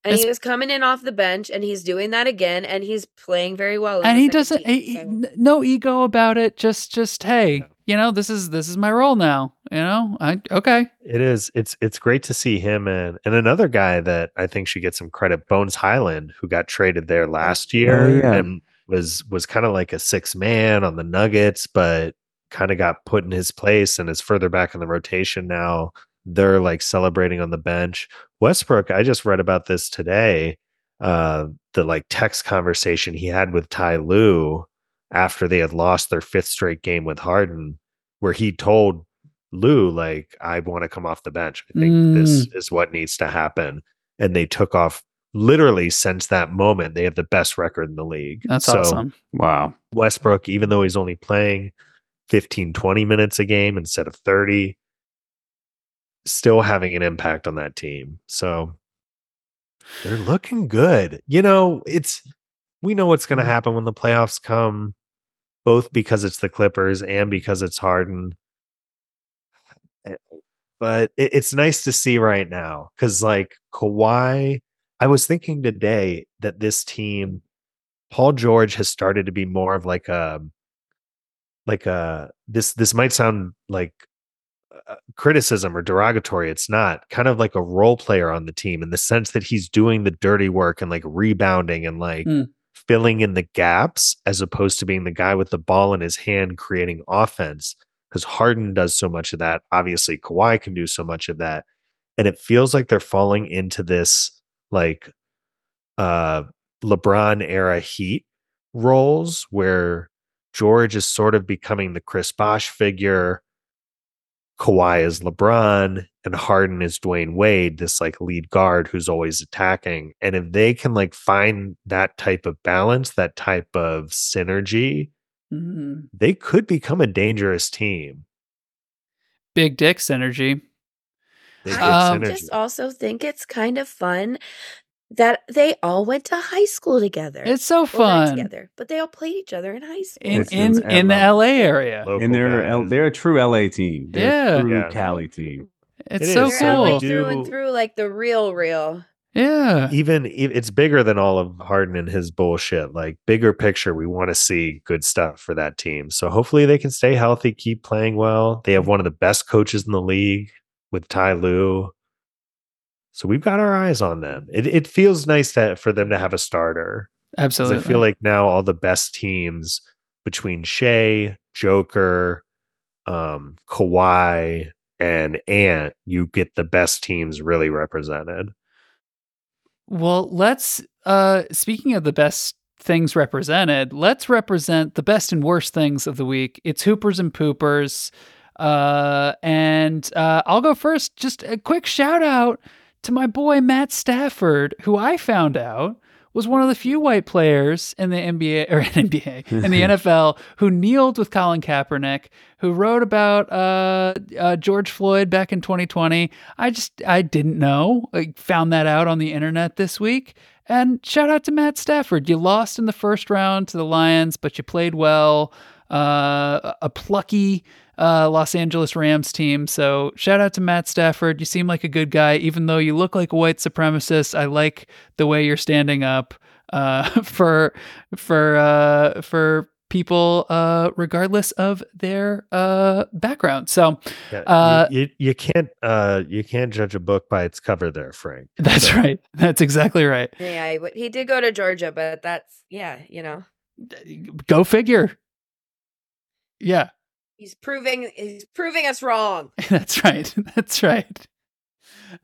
And It's- he was coming in off the bench, and he's doing that again, and he's playing very well. and he doesn't team, he- so- no ego about it just just hey you know this is this is my role now you know i okay It is. It's it's great to see him and and another guy that I think should get some credit, Bones Hyland, who got traded there last oh, year Oh, yeah. and was was kind of like a six man on the Nuggets, but kind of got put in his place and is further back in the rotation now. They're like celebrating on the bench. Westbrook, I just read about this today. Uh, the like text conversation he had with Ty Lue after they had lost their fifth straight game with Harden, where he told Lue, like, I want to come off the bench. I think this Mm. is what needs to happen. And they took off literally since that moment. They have the best record in the league. that's So awesome wow. Westbrook, even though he's only playing 15, 20 minutes a game instead of 30, still having an impact on that team. So they're looking good. You know, it's we know what's going to happen when the playoffs come, both because it's the Clippers and because it's Harden. Eh, But it, it's nice to see right now because, like Kawhi, I was thinking today that this team, Paul George, has started to be more of like a, like a this. This might sound like uh, criticism or derogatory. It's not kind of like a role player on the team in the sense that he's doing the dirty work and like rebounding and like Mm. filling in the gaps as opposed to being the guy with the ball in his hand creating offense. Because Harden does so much of that. Obviously, Kawhi can do so much of that. And it feels like they're falling into this like uh LeBron era heat roles where George is sort of becoming the Chris Bosh figure. Kawhi is LeBron and Harden is Dwyane Wade, this like lead guard who's always attacking. And if they can like find that type of balance, that type of synergy, Mhm. they could become a dangerous team. big dick synergy They get I synergy. just also think it's kind of fun that they all went to high school together. it's so Well, fun together, but they all played each other in high school. in It's- in in the LA. la area Local And they're L- they're a true LA team. They're Yeah. a true Yeah. Cali team. it's It so is. They're LA cool do- through and through, like the real, real. yeah even it's bigger than all of Harden and his bullshit. Like bigger picture, we want to see good stuff for that team. So hopefully they can stay healthy, keep playing well. They have mm-hmm. one of the best coaches in the league with Ty Lue. So we've got our eyes on them. It it feels nice that for them to have a starter. absolutely I feel like now all the best teams between Shai, Joker, um, Kawhi, and Ant, you get the best teams really represented. Well, let's uh speaking of the best things represented, let's represent the best and worst things of the week. It's Hoopers and Poopers. Uh and uh I'll go first. Just a quick shout out to my boy Matt Stafford, who I found out was one of the few white players in the NBA or <laughs> NBA in the <laughs> NFL who kneeled with Colin Kaepernick, who wrote about uh, uh, George Floyd back in 2020. I just I didn't know. I found that out on the internet this week. And shout out to Matt Stafford. You lost in the first round to the Lions, but you played well. Uh, a plucky uh, Los Angeles Rams team. So shout out to Matt Stafford. You seem like a good guy, even though you look like a white supremacist. I like the way you're standing up uh, <laughs> for for uh, for people, uh, regardless of their uh, background. So Yeah, Uh, you, you, you can't uh you can't judge a book by its cover there, Frank. <laughs> that's So, right. That's exactly right. Yeah, he did go to Georgia, but that's yeah, you know, Go figure. Yeah, he's proving he's proving us wrong. <laughs> that's right. <laughs> That's right.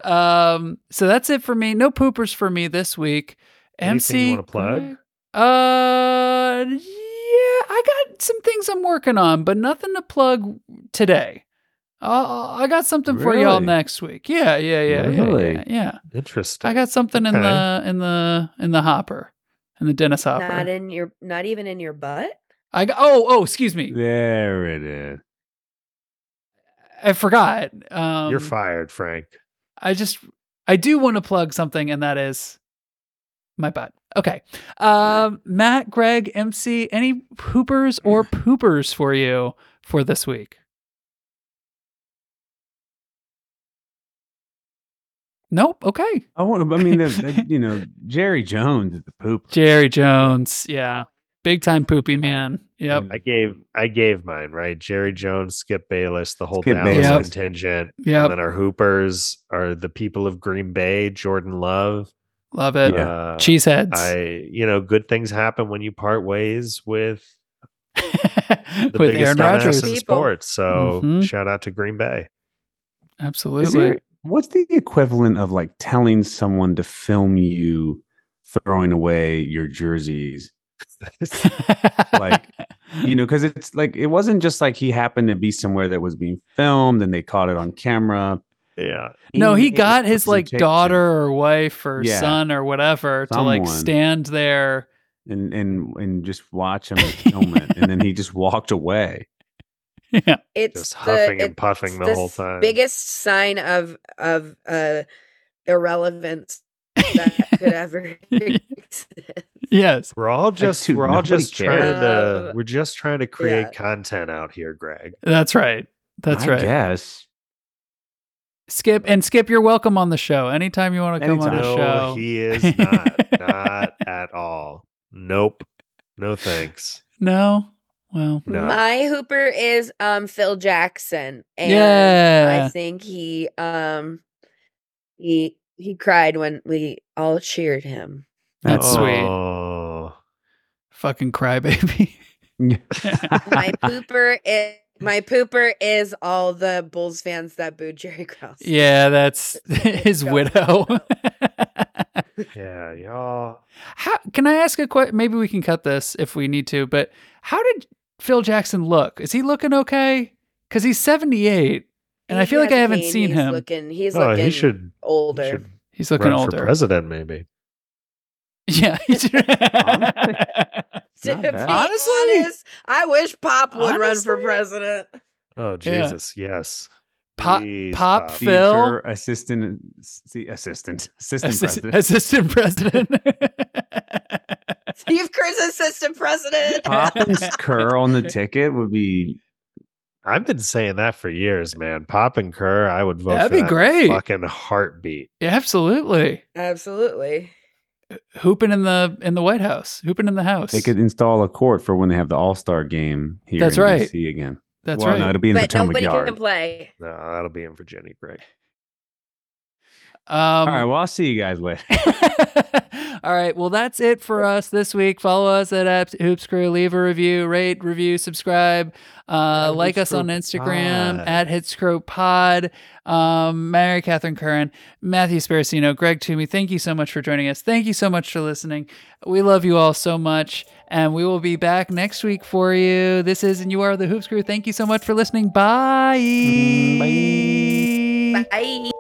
Um, so that's it for me. No poopers for me this week. Anything you wanna plug? Uh, yeah, I got some things I'm working on, but nothing to plug today. Uh, I got something for y'all next week. Yeah, yeah, yeah, yeah, Really? yeah, yeah. Interesting. I got something in the in the in the hopper. in the Dennis Hopper. Not in your, not even in your butt. I got, oh oh excuse me, There it is. I forgot. Um, You're fired, Frank. I just I do want to plug something, and that is my butt. Okay, um, Matt, Greg, MC, any poopers or <laughs> poopers for you for this week? Nope. Okay. I want. To, I mean, the, the- <laughs> you know, Jerry Jones is the poop. Jerry Jones. Yeah. Big time poopy man. Yep. I gave I gave mine right. Jerry Jones, Skip Bayless, the whole Skip Dallas Bayless. contingent, Yeah. and then our Hoopers are the people of Green Bay. Jordan Love. Love it. Yeah. Uh, Cheeseheads. I you know good things happen when you part ways with <laughs> the With biggest Aaron Rodgers. in sports. So Mhm. shout out to Green Bay. Absolutely. there- what's the equivalent of like telling someone to film you throwing away your jerseys? <laughs> like, You know, because it's like it wasn't just like he happened to be somewhere that was being filmed and they caught it on camera. Yeah. no, he needed got his like daughter or wife or Yeah. son or whatever to like stand there. and and and just watch him <laughs> film it, and then he just walked away. Yeah. It's Just the- huffing and puffing the whole s- time. Biggest sign of of uh irrelevance that could ever <laughs> exist. Yes. We're all just dude, we're all nobody just trying to Um, we're just trying to create yeah. content out here, Greg. That's right. That's I right. yes Skip and Skip, you're welcome on the show. Anytime you want to come on the Anytime. No, show. he <laughs> is not. not at all. Nope. No thanks. No? Well, No. My Hooper is um Phil Jackson. And Yeah. I think he um he he cried when we all cheered him. That's oh. sweet. Oh. fucking crybaby. <laughs> My <laughs> pooper is my pooper is all the Bulls fans that booed Jerry Krause. yeah, that's <laughs> his widow. Yeah, y'all. how can I ask a question? Maybe we can cut this if we need to, but how did Phil Jackson look? Is he looking okay? Because he's 78, and I feel like I haven't pain. seen He's him. Looking, he's Oh, looking he should, older. he should he's looking run older. for president, maybe. Yeah. <laughs> To Not be bad. Honestly? honest, I wish Pop would run for president. Oh Yeah. Jesus, yes. Pop- Please, Pop Pop. Phil? Assistant, see, assistant, assistant Assist- president. assistant president. <laughs> Steve Kerr's assistant president. Poppins <laughs> Kerr on the ticket would be I've been saying that for years, man. Pop and Kerr, I would vote. That'd for be that great. Fucking heartbeat. Yeah, absolutely. Absolutely. Hooping in the in the White House. Hooping in the house. they could install a court for when they have the All Star game here. That's in right. DC again. That's well, right. No, it'll be in But Potomac nobody Yard. can play. No, that'll be in Virginia, Greg. Um, All right. Well, I'll see you guys later. <laughs> <laughs> All right. Well, that's it for us this week. Follow us at App Hoops Crew. Leave a review, rate, review, subscribe. Uh, like Hoops us on Instagram Pod. at Hitscrow Pod. Um, Mary Catherine Curran, Matthew Sparacino, Greg Toomey. Thank you so much for joining us. Thank you so much for listening. We love you all so much, and we will be back next week for you. This is and you are the Hoops Crew. Thank you so much for listening. Bye. Bye. Bye.